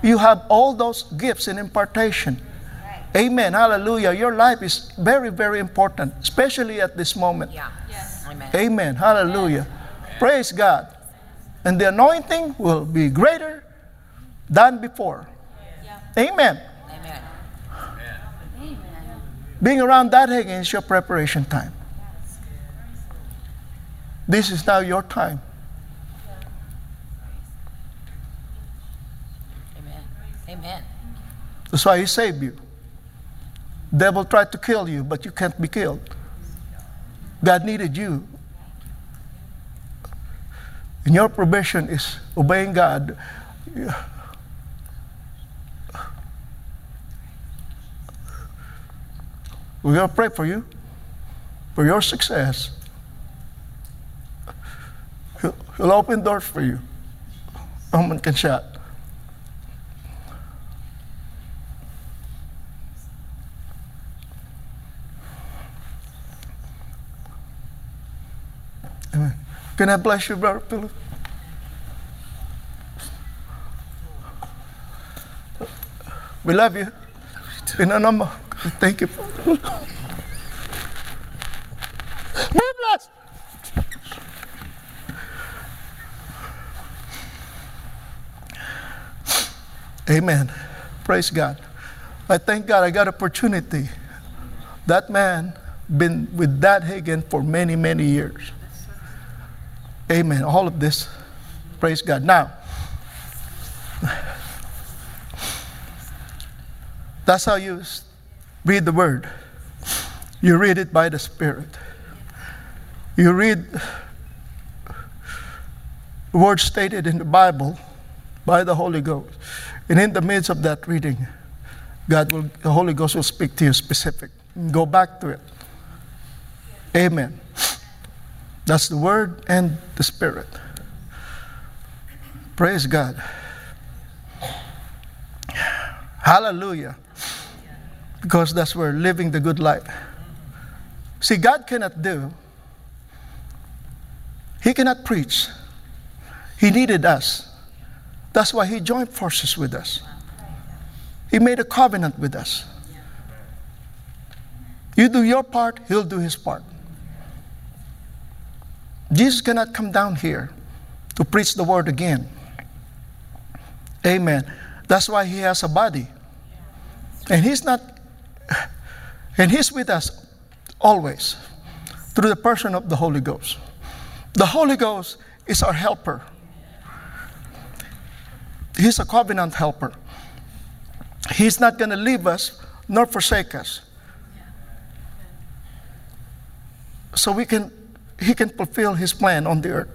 You have all those gifts in impartation. Amen. Hallelujah. Your life is very, very important, especially at this moment. Yeah. Yes. Amen. Amen. Hallelujah. Praise God. And the anointing will be greater than before. Amen. Amen. Being around Dad Hagin is your preparation time. This is now your time. Amen. Amen. That's why He saved you. Devil tried to kill you, but you can't be killed. God needed you. And your probation is obeying God. We're going to pray for you, for your success. He'll, he'll open doors for you. No one can shut. Amen. Can I bless you, Brother Philip? We love you. In a number. Thank you. Be blessed. Amen. Praise God. I thank God I got opportunity. That man been with Dad Hagin for many, many years. Amen. All of this. Praise God. Now, that's how you read the Word. You read it by the Spirit. You read words stated in the Bible by the Holy Ghost. And in the midst of that reading, God will, the Holy Ghost will speak to you specific. Go back to it. Amen. That's the Word and the Spirit. Praise God. Hallelujah. Because that's where living the good life. See, God cannot do, He cannot preach. He needed us. That's why He joined forces with us. He made a covenant with us. You do your part, He'll do His part. Jesus cannot come down here to preach the word again. Amen. That's why He has a body. And He's not, and He's with us always through the person of the Holy Ghost. The Holy Ghost is our helper. He's a covenant helper. He's not going to leave us nor forsake us. So we can he can fulfill his plan on the earth.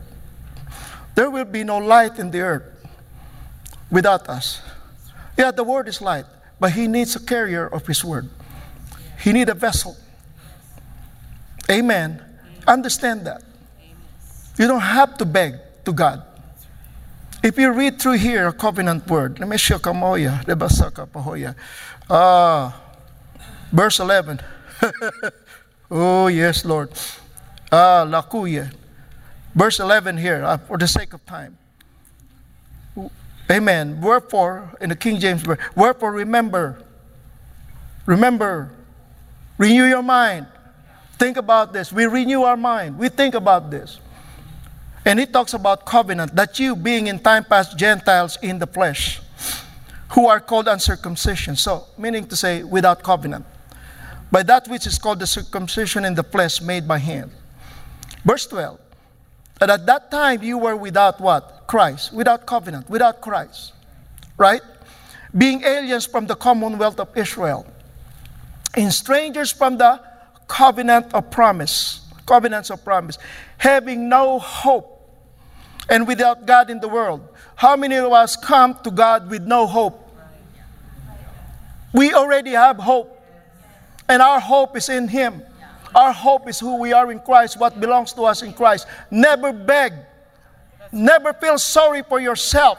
There will be no light in the earth without us. Yeah, the word is light, but he needs a carrier of his word. He needs a vessel. Amen. Understand that. You don't have to beg to God. If you read through here a covenant word, let me show kamoya, rebasaka pahoya. Ah, verse 11. oh, yes, Lord. Ah, lakuya. Verse 11 here, uh, for the sake of time. Amen. Wherefore, in the King James, wherefore remember, remember, renew your mind. Think about this. We renew our mind. We think about this. And he talks about covenant, that you being in time past Gentiles in the flesh, who are called uncircumcision. So, meaning to say, without covenant. By that which is called the circumcision in the flesh made by hand. Verse 12. That at that time you were without what? Christ. Without covenant. Without Christ. Right? Being aliens from the commonwealth of Israel. And strangers from the covenant of promise. Covenants of promise. Having no hope and without God in the world. How many of us come to God with no hope? We already have hope, and our hope is in Him. Our hope is who we are in Christ, what belongs to us in Christ. Never beg, never feel sorry for yourself,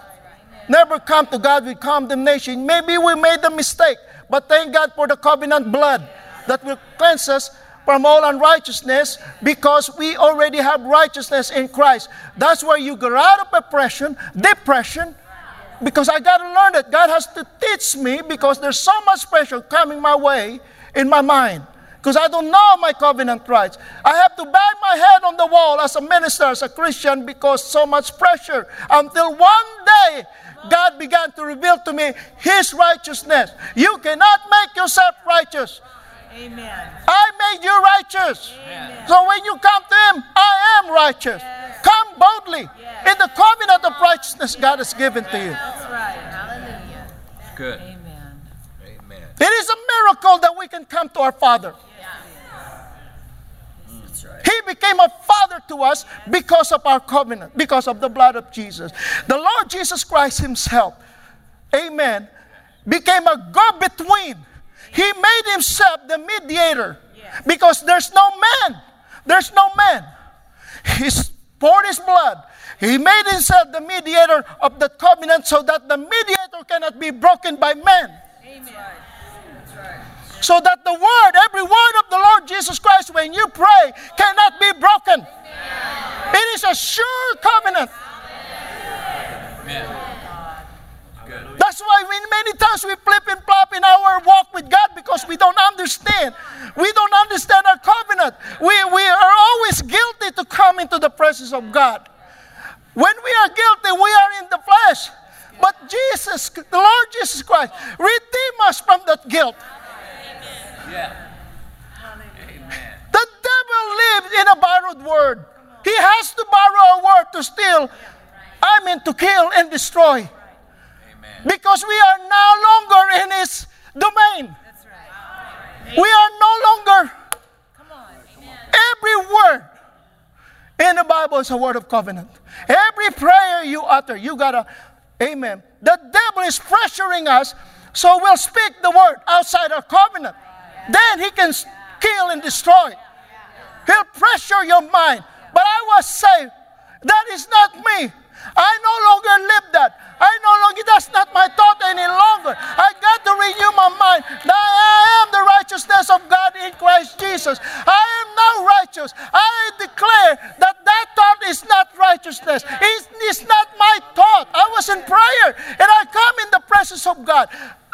never come to God with condemnation. Maybe we made a mistake, but thank God for the covenant blood that will cleanse us from all unrighteousness because we already have righteousness in Christ. That's where you get out of oppression, depression, because I got to learn that God has to teach me because there's so much pressure coming my way in my mind because I don't know my covenant rights. I have to bang my head on the wall as a minister, as a Christian, because so much pressure until one day God began to reveal to me His righteousness. You cannot make yourself righteous. Amen. I made you righteous. Amen. So when you come to Him, I am righteous. Come boldly in the covenant of righteousness God has given to you. That's right. Hallelujah. Good. Amen. Amen. It is a miracle that we can come to our Father. He became a father to us because of our covenant, because of the blood of Jesus. The Lord Jesus Christ Himself, amen, became a go between. He made Himself the mediator because there's no man. There's no man. He's poured His blood. He made Himself the mediator of the covenant so that the mediator cannot be broken by man. Amen. So that the word, every word of the Lord Jesus Christ, when you pray, cannot be broken. It is a sure covenant. Amen. That's why we, many times we flip and flop in our walk with God because we don't understand. We don't understand our covenant. We, we are always guilty to come into the presence of God. When we are guilty, we are in the flesh. But Jesus, the Lord Jesus Christ, redeem us from that guilt. Yeah. Amen. The devil lives in a borrowed word. He has to borrow a word to steal, I mean to kill and destroy. Amen. Because we are no longer in his domain. That's right. We are no longer, Come on. every word in the Bible is a word of covenant. Every prayer you utter, you gotta, amen. The devil is pressuring us, so we'll speak the word outside our covenant. Then he can kill and destroy. He'll pressure your mind. But I was saved. That is not me. I no longer live that. I no longer, that's not my thought any longer. I got to renew my mind. Now I am the righteousness of God in Christ Jesus. I am now righteous. I declare that that thought is not righteousness. It's, it's not my thought. I was in prayer and I come in the presence of God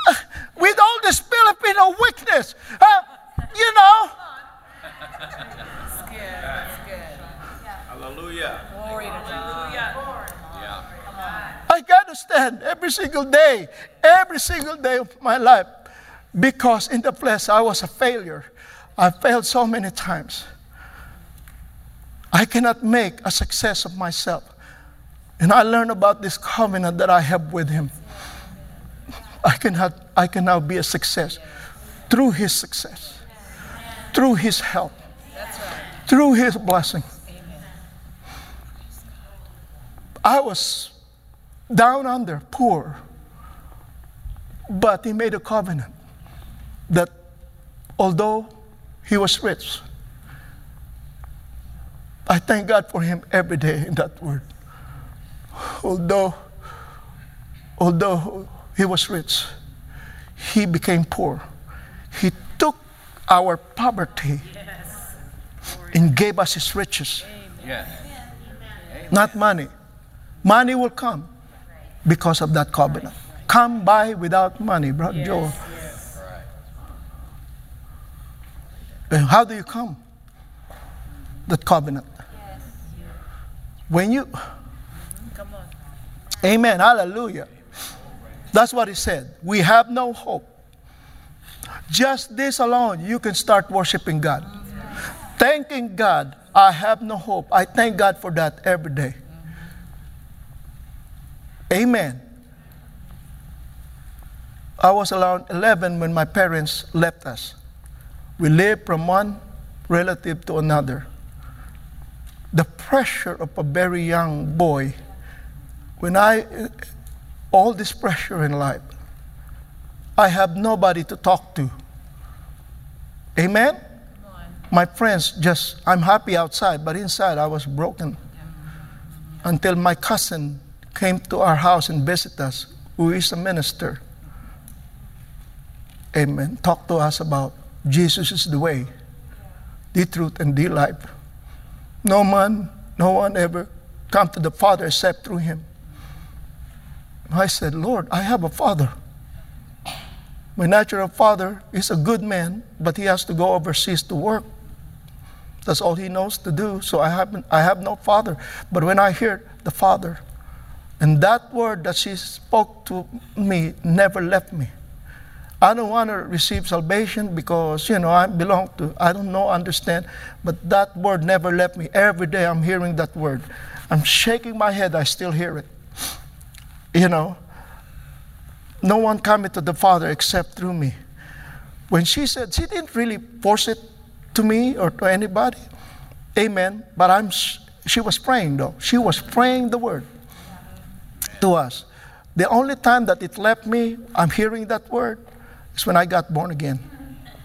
uh, with all this Filipino weakness. Uh, you know, That's good. That's good. Hallelujah. Glory to God. Yeah. I got to stand every single day, single day of my life, because in the flesh I was a failure. I failed so many times. I cannot make a success of myself. And I learned about this covenant that I have with Him. I can, have, I can now be a success through His success, through His help, through His blessing. I was down under, poor. But he made a covenant that although he was rich, I thank God for him every day in that word. Although, although he was rich, he became poor. He took our poverty and gave us his riches, Yes. not money. Money will come because of that covenant. Come by without money, Brother Joel. And how do you come? That covenant. When you, Come on. amen, hallelujah. That's what he said. We have no hope. Just this alone, you can start worshiping God. Thanking God, I have no hope. I thank God for that every day. Amen. I was around 11 when my parents left us. We lived from one relative to another. The pressure of a very young boy, when I, all this pressure in life, I have nobody to talk to. Amen? My friends just, I'm happy outside, but inside I was broken. Until my cousin came to our house and visited us, who is a minister. Amen. Talk to us about Jesus is the way, the truth, and the life. No man, no one ever come to the Father except through him. I said, Lord, I have a father. My natural father is a good man, but he has to go overseas to work. That's all he knows to do. So I have, I have no father. But when I hear the Father, and that word that she spoke to me never left me. I don't want to receive salvation because, you know, I belong to, I don't know, understand, but that word never left me. Every day I'm hearing that word. I'm shaking my head, I still hear it. You know, no one coming to the Father except through me. When she said, she didn't really force it to me or to anybody. Amen. But I'm, she was praying though. She was praying the word to us. The only time that it left me, I'm hearing that word, is when I got born again.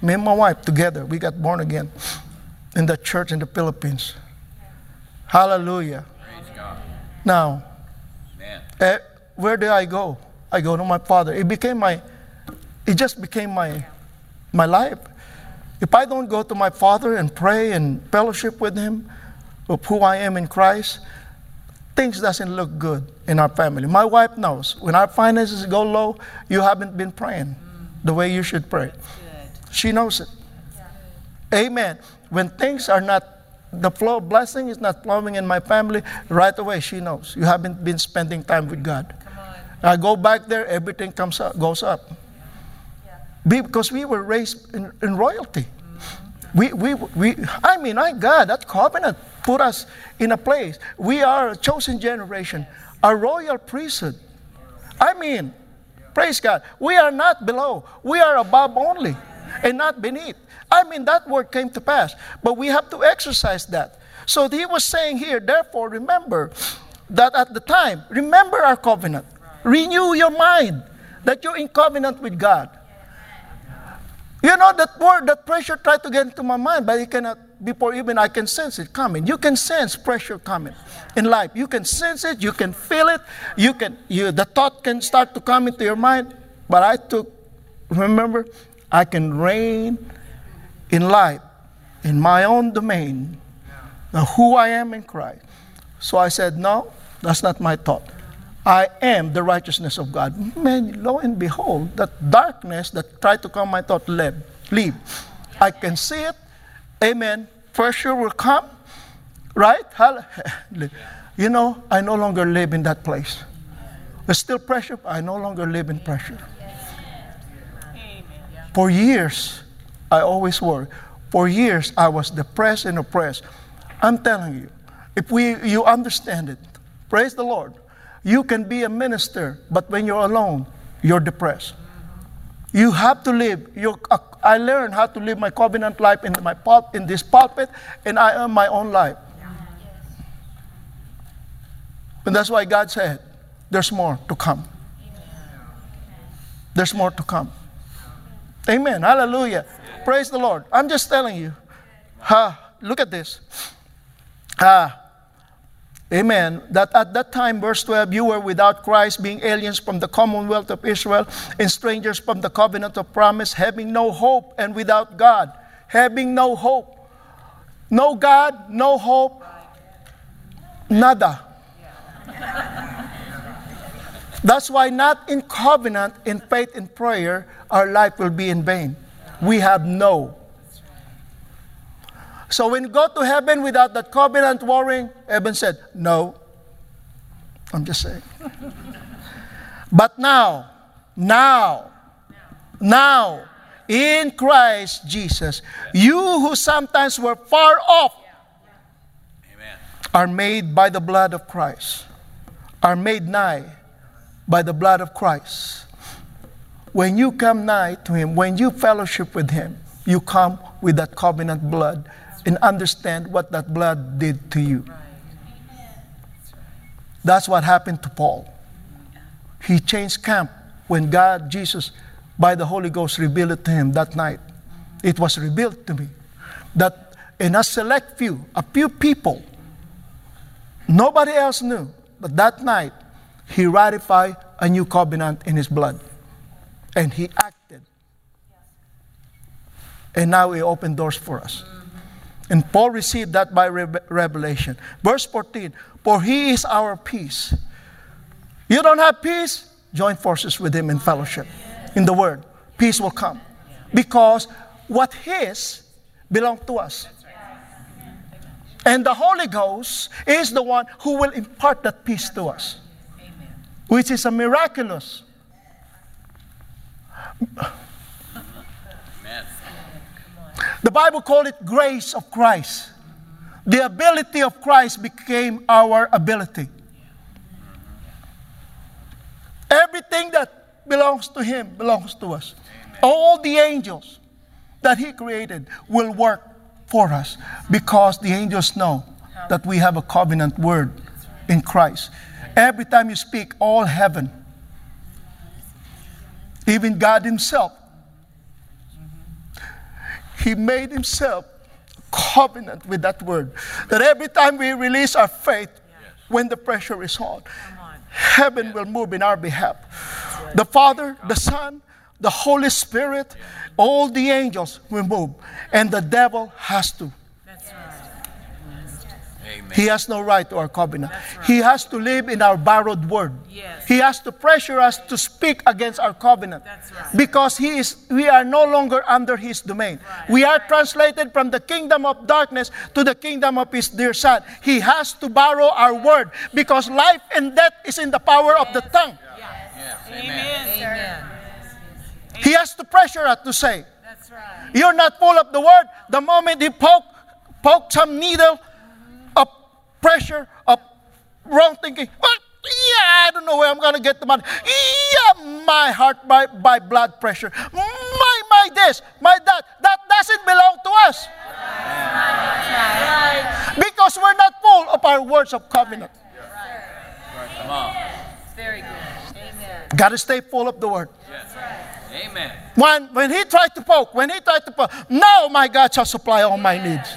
Me and my wife together, we got born again in the church in the Philippines. Hallelujah. God. Now, Man. eh, where do I go? I go to my father. It became my, it just became my, my life. If I don't go to my father and pray and fellowship with him of who I am in Christ, things doesn't look good in our family. My wife knows when our finances go low, you haven't been praying the way you should pray. She knows it. Amen. When things are not, the flow of blessing is not flowing in my family, right away she knows. You haven't been spending time with God. I go back there, everything comes up, goes up. Be- Because we were raised in, in royalty. We, we, we, I mean, I God, that covenant put us in a place. We are a chosen generation, a royal priesthood. I mean, praise God. We are not below, we are above only and not beneath. I mean, that word came to pass, but we have to exercise that. So he was saying here, therefore, remember that at the time, remember our covenant. Renew your mind that you're in covenant with God. You know, that word, that pressure tried to get into my mind, but it cannot before even I can sense it coming. You can sense pressure coming in life. You can sense it, you can feel it, you can you the thought can start to come into your mind. But I took remember, I can reign in life in my own domain of who I am in Christ. So I said, No, that's not my thought. I am the righteousness of God. Man, lo and behold, that darkness that tried to come my thought, leave. leave. I can see it. Amen. Pressure will come. Right? You know, I no longer live in that place. There's still pressure. I no longer live in pressure. For years, I always worry. For years, I was depressed and oppressed. I'm telling you, if we, you understand it, praise the Lord. You can be a minister, but when you're alone, you're depressed. You have to live. Your, uh, I learned how to live my covenant life in my pul- in this pulpit, and I earn my own life. And that's why God said, "There's more to come. There's more to come." Amen. Hallelujah. Praise the Lord. I'm just telling you. Ha, look at this. Ah, Amen. That at that time, verse 12, you were without Christ, being aliens from the commonwealth of Israel and strangers from the covenant of promise, having no hope and without God. Having no hope. No God, no hope, nada. That's why, not in covenant, in faith, in prayer, our life will be in vain. We have no. So when go to heaven without that covenant warring, heaven said, No. I'm just saying. but now, now, now, in Christ Jesus, you who sometimes were far off are made by the blood of Christ, are made nigh by the blood of Christ. When you come nigh to Him, when you fellowship with Him, you come with that covenant blood and understand what that blood did to you. That's what happened to Paul. He changed camp when God, Jesus, by the Holy Ghost, revealed it to him that night. It was revealed to me that in a select few, a few people, nobody else knew, but that night, he ratified a new covenant in his blood. And he acted. And now he opened doors for us. And Paul received that by re- revelation. Verse 14 For he is our peace. You don't have peace? Join forces with him in fellowship, in the word. Peace will come. Because what his belongs to us. And the Holy Ghost is the one who will impart that peace to us, which is a miraculous. Amen. The Bible called it grace of Christ. The ability of Christ became our ability. Everything that belongs to Him belongs to us. All the angels that He created will work for us because the angels know that we have a covenant word in Christ. Every time you speak, all heaven, even God Himself, He made Himself covenant with that word. That every time we release our faith, when the pressure is on, heaven will move in our behalf. The Father, the Son, the Holy Spirit, all the angels will move, and the devil has to. Amen. He has no right to our covenant. He has to live in our borrowed word. Yes. He has to pressure us to speak against our covenant. That's right. Because he is we are no longer under his domain. We are translated from the kingdom of darkness to the kingdom of his dear son. He has to borrow our word because life and death is in the power of the tongue. Yes. Amen. Amen. Amen. He has to pressure us to say, That's right. You're not full of the word. The moment he poke, poke some needle of pressure, of wrong thinking, yeah, I don't know where I'm going to get the money. Yeah, my heart, by, by blood pressure. My, my this, my that. That doesn't belong to us. Because we're not full of our words of covenant. Very good. Amen. Got to stay full of the word. Amen. When, when he tried to poke, when he tried to poke, now my God shall supply all my needs.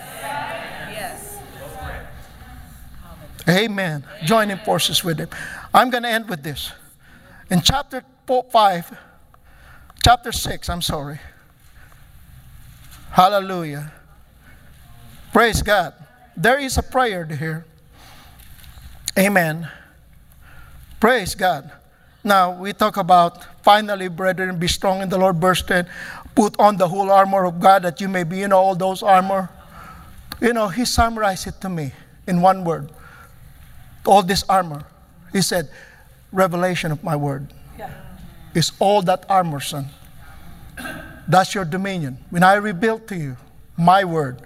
Amen. Joining forces with him. I'm going to end with this. In chapter 5, chapter 6, I'm sorry. Hallelujah. Praise God. There is a prayer here. Amen. Praise God. Now we talk about finally, brethren, be strong in the Lord, verse 10. Put on the whole armor of God that you may be in all those armor. You know, he summarized it to me in one word. All this armor. He said, revelation of my word. Is all that armor, son. That's your dominion. When I rebuild to you my word,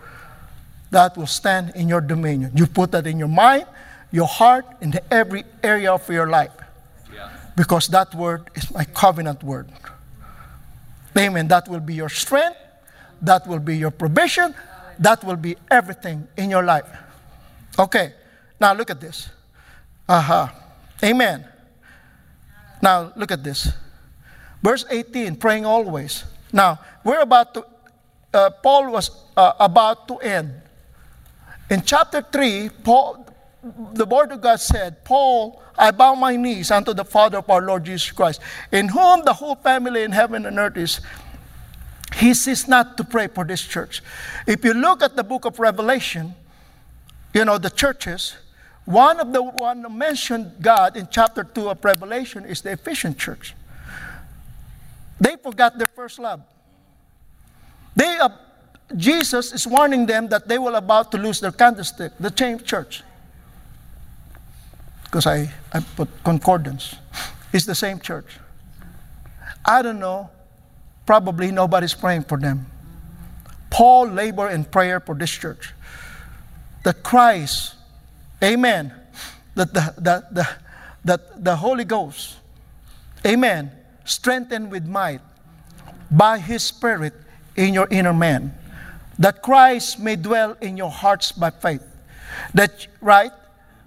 that will stand in your dominion. You put that in your mind, your heart, in every area of your life. Because that word is my covenant word. Amen. That will be your strength. That will be your provision. That will be everything in your life. Okay. Now look at this. Uh-huh. Amen. Now look at this. Verse 18, praying always. Now, we're about to, uh, Paul was uh, about to end. In chapter 3, Paul, the word of God said, Paul, I bow my knees unto the Father of our Lord Jesus Christ, in whom the whole family in heaven and earth is. He ceased not to pray for this church. If you look at the book of Revelation, you know, the churches, one of the one mentioned God in chapter 2 of Revelation is the Ephesian church. They forgot their first love. They, uh, Jesus is warning them that they will about to lose their candlestick, the same church. Because I, I put concordance. It's the same church. I don't know. Probably nobody's praying for them. Paul labored in prayer for this church. That Christ, amen, that the, the, the, that the Holy Ghost, amen, strengthened with might by His Spirit in your inner man. That Christ may dwell in your hearts by faith. That, right?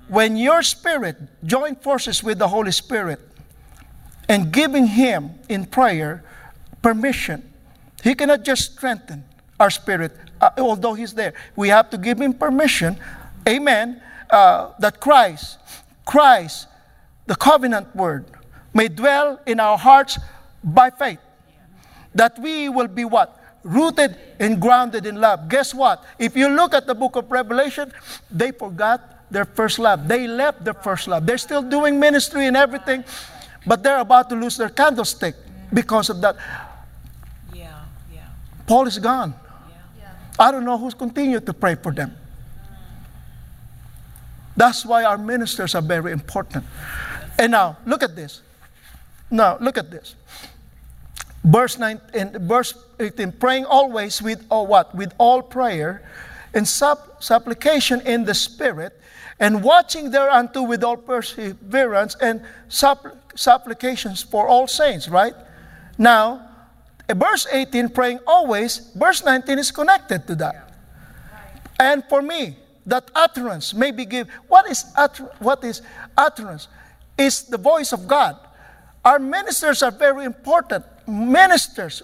When your spirit join forces with the Holy Spirit and giving Him in prayer permission, He cannot just strengthen our spirit, uh, although He's there. We have to give Him permission, amen, uh, that Christ, Christ, the covenant word, may dwell in our hearts by faith. That we will be what? Rooted and grounded in love. Guess what? If you look at the book of Revelation, they forgot their first love. They left their first love. They're still doing ministry and everything, but they're about to lose their candlestick because of that. Yeah, yeah. Paul is gone. I don't know who's continued to pray for them. That's why our ministers are very important. And now, look at this. Now, look at this. Verse 9 in verse 18, praying always with oh, what? With all prayer and sup- supplication in the Spirit, and watching thereunto with all perseverance and supp- supplications for all saints, right? Now, verse 18, praying always, verse 19 is connected to that. And for me, that utterance may be given. What is, utter- what is utterance? Is the voice of God. Our ministers are very important. Ministers,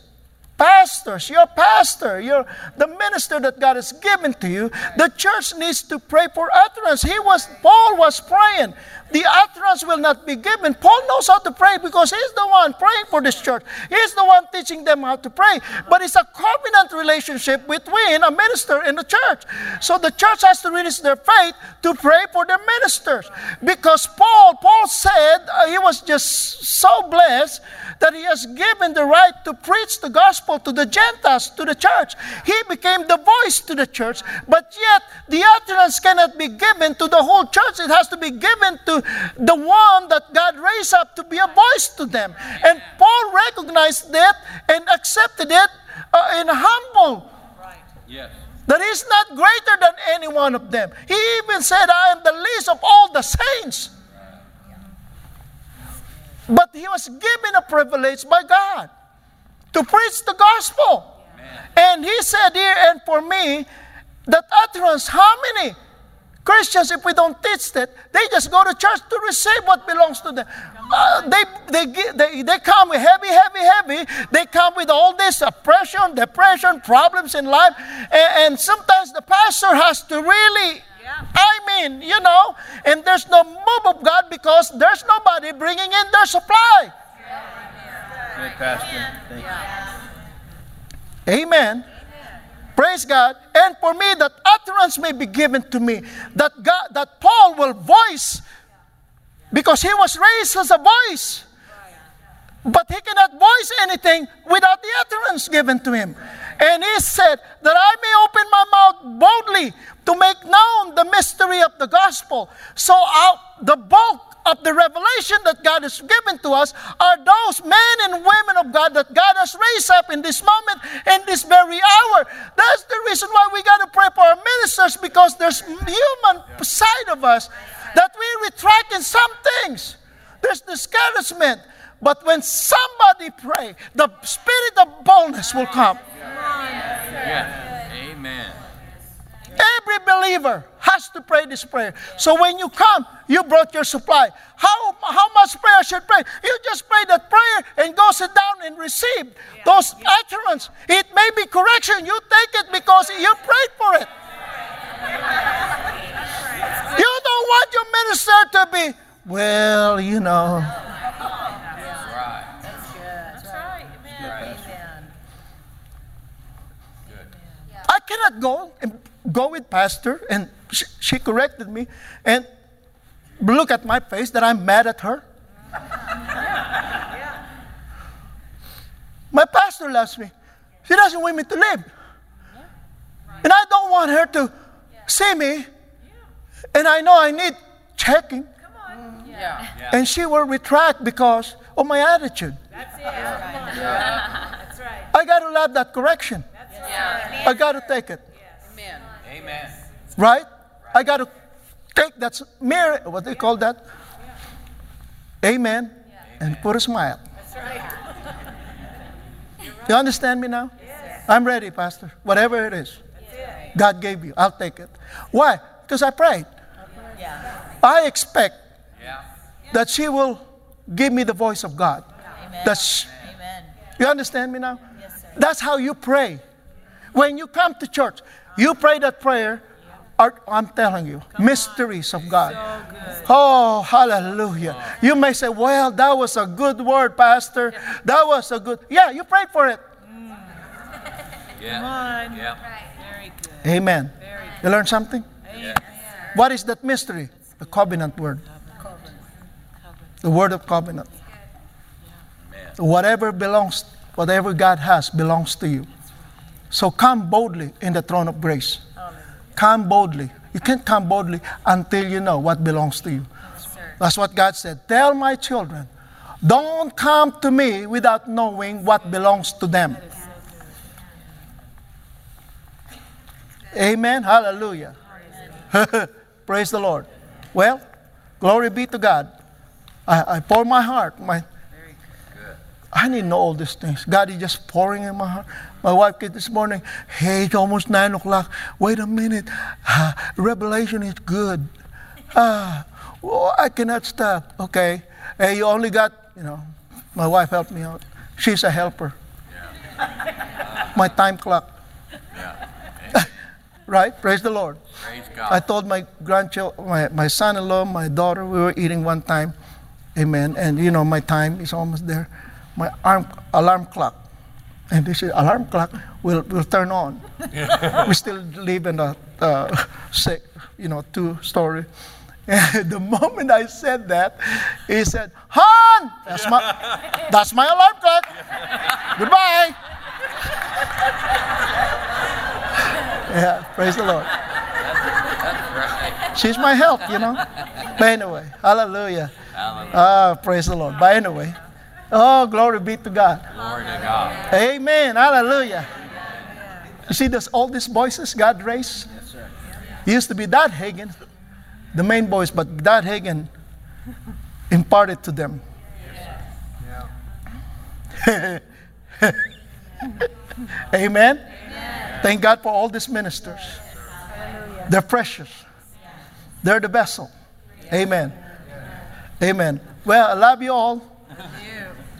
pastors, your pastor, you're the minister that God has given to you. The church needs to pray for utterance. He was Paul was praying. The utterance will not be given. Paul knows how to pray because he's the one praying for this church. He's the one teaching them how to pray. But it's a covenant relationship between a minister and the church. So the church has to release their faith to pray for their ministers. Because Paul, Paul said uh, he was just so blessed that he has given the right to preach the gospel to the Gentiles, to the church. He became the voice to the church, but yet the utterance cannot be given to the whole church. It has to be given to the one that God raised up to be a voice to them. And Paul recognized that and accepted it uh, in humble. Yes. That he's not greater than any one of them. He even said, I am the least of all the saints. But he was given a privilege by God to preach the gospel. And he said here, and for me, that utterance, how many Christians, if we don't teach that, they just go to church to receive what belongs to them. Uh, they, they, they, they come with heavy, heavy, heavy. They come with all this oppression, depression, problems in life. And, and sometimes the pastor has to really Yeah. I mean, you know, and there's no move of God because there's nobody bringing in their supply. Good, Pastor. Thank you. Amen. Praise God. And for me, that utterance may be given to me, that God, that Paul will voice, because he was raised as a voice. But he cannot voice anything without the utterance given to him. And he said that I may open my mouth boldly to make known the mystery of the gospel. So out the bulk of the revelation that God has given to us are those men and women of God that God has raised up in this moment, in this very hour. That's the reason why we got to pray for our ministers because there's human side of us that we retract in some things. There's discouragement. But when somebody pray, the spirit of boldness will come. Yes. Every believer has to pray this prayer. So when you come, you brought your supply. How, how much prayer should pray? You just pray that prayer and go sit down and receive those utterance. It may be correction. You take it because you prayed for it. You don't want your minister to be, well, you know. That's right. That's right. Amen. Amen. I cannot go and go with pastor and she, she corrected me and look at my face that I'm mad at her. My pastor loves me. She doesn't want me to live. And I don't want her to see me. And I know I need checking. Yeah. And she will retract because of my attitude. That's it. That's right. I got to love that correction. Yeah. I got to take it. Amen. Amen. right? I got to take that mirror, what they call that? Amen. And put a smile. That's right. You understand me now? I'm ready, Pastor. Whatever it is, God gave you, I'll take it. Why? Because I prayed. Yeah. I expect Yeah. that she will give me the voice of God. That's, Amen. you understand me now? Yes, sir. That's how you pray. When you come to church, you pray that prayer. Are, I'm telling you, mysteries of God. Oh, hallelujah. Oh. You may say, well, that was a good word, Pastor. That was a good. Yeah, you prayed for it. Mm. Yeah. Yeah. Very good. Amen. Very good. You learned something? Amen. What is that mystery? The covenant word. The word of covenant. Whatever belongs, whatever God has belongs to you. So come boldly in the throne of grace. Come boldly. You can't come boldly until you know what belongs to you. That's what God said. Tell my children, don't come to me without knowing what belongs to them. Amen. Hallelujah. Praise the Lord. Well, glory be to God. I, I pour my heart. My, I need to know all these things. God is just pouring in my heart. My wife came this morning. Hey, it's almost nine o'clock. Wait a minute. Ah, Revelation is good. Ah, oh, I cannot stop. Okay. Hey, you only got, you know, my wife helped me out. She's a helper. my time clock. right? Praise the Lord. Praise I told my grandchild, my, my son-in-law, my daughter, we were eating one time. Amen. And you know, my time is almost there. My arm, alarm clock. And this alarm clock will, will turn on. we still live in a uh, sick, you know, two-story. And the moment I said that, he said, "Han, that's my, that's my alarm clock. Goodbye." yeah, praise the Lord. She's my help, you know. But anyway, hallelujah. Hallelujah. Ah, praise the Lord. But anyway, oh, glory be to God. Glory to God. Amen. Hallelujah. You see, there's all these voices God raised. Yes, sir. Used to be Dad Hagin, the main voice, but Dad Hagin imparted to them. Amen. Thank God for all these ministers. They're precious. They're the vessel. Amen. Amen. Well, I love you all.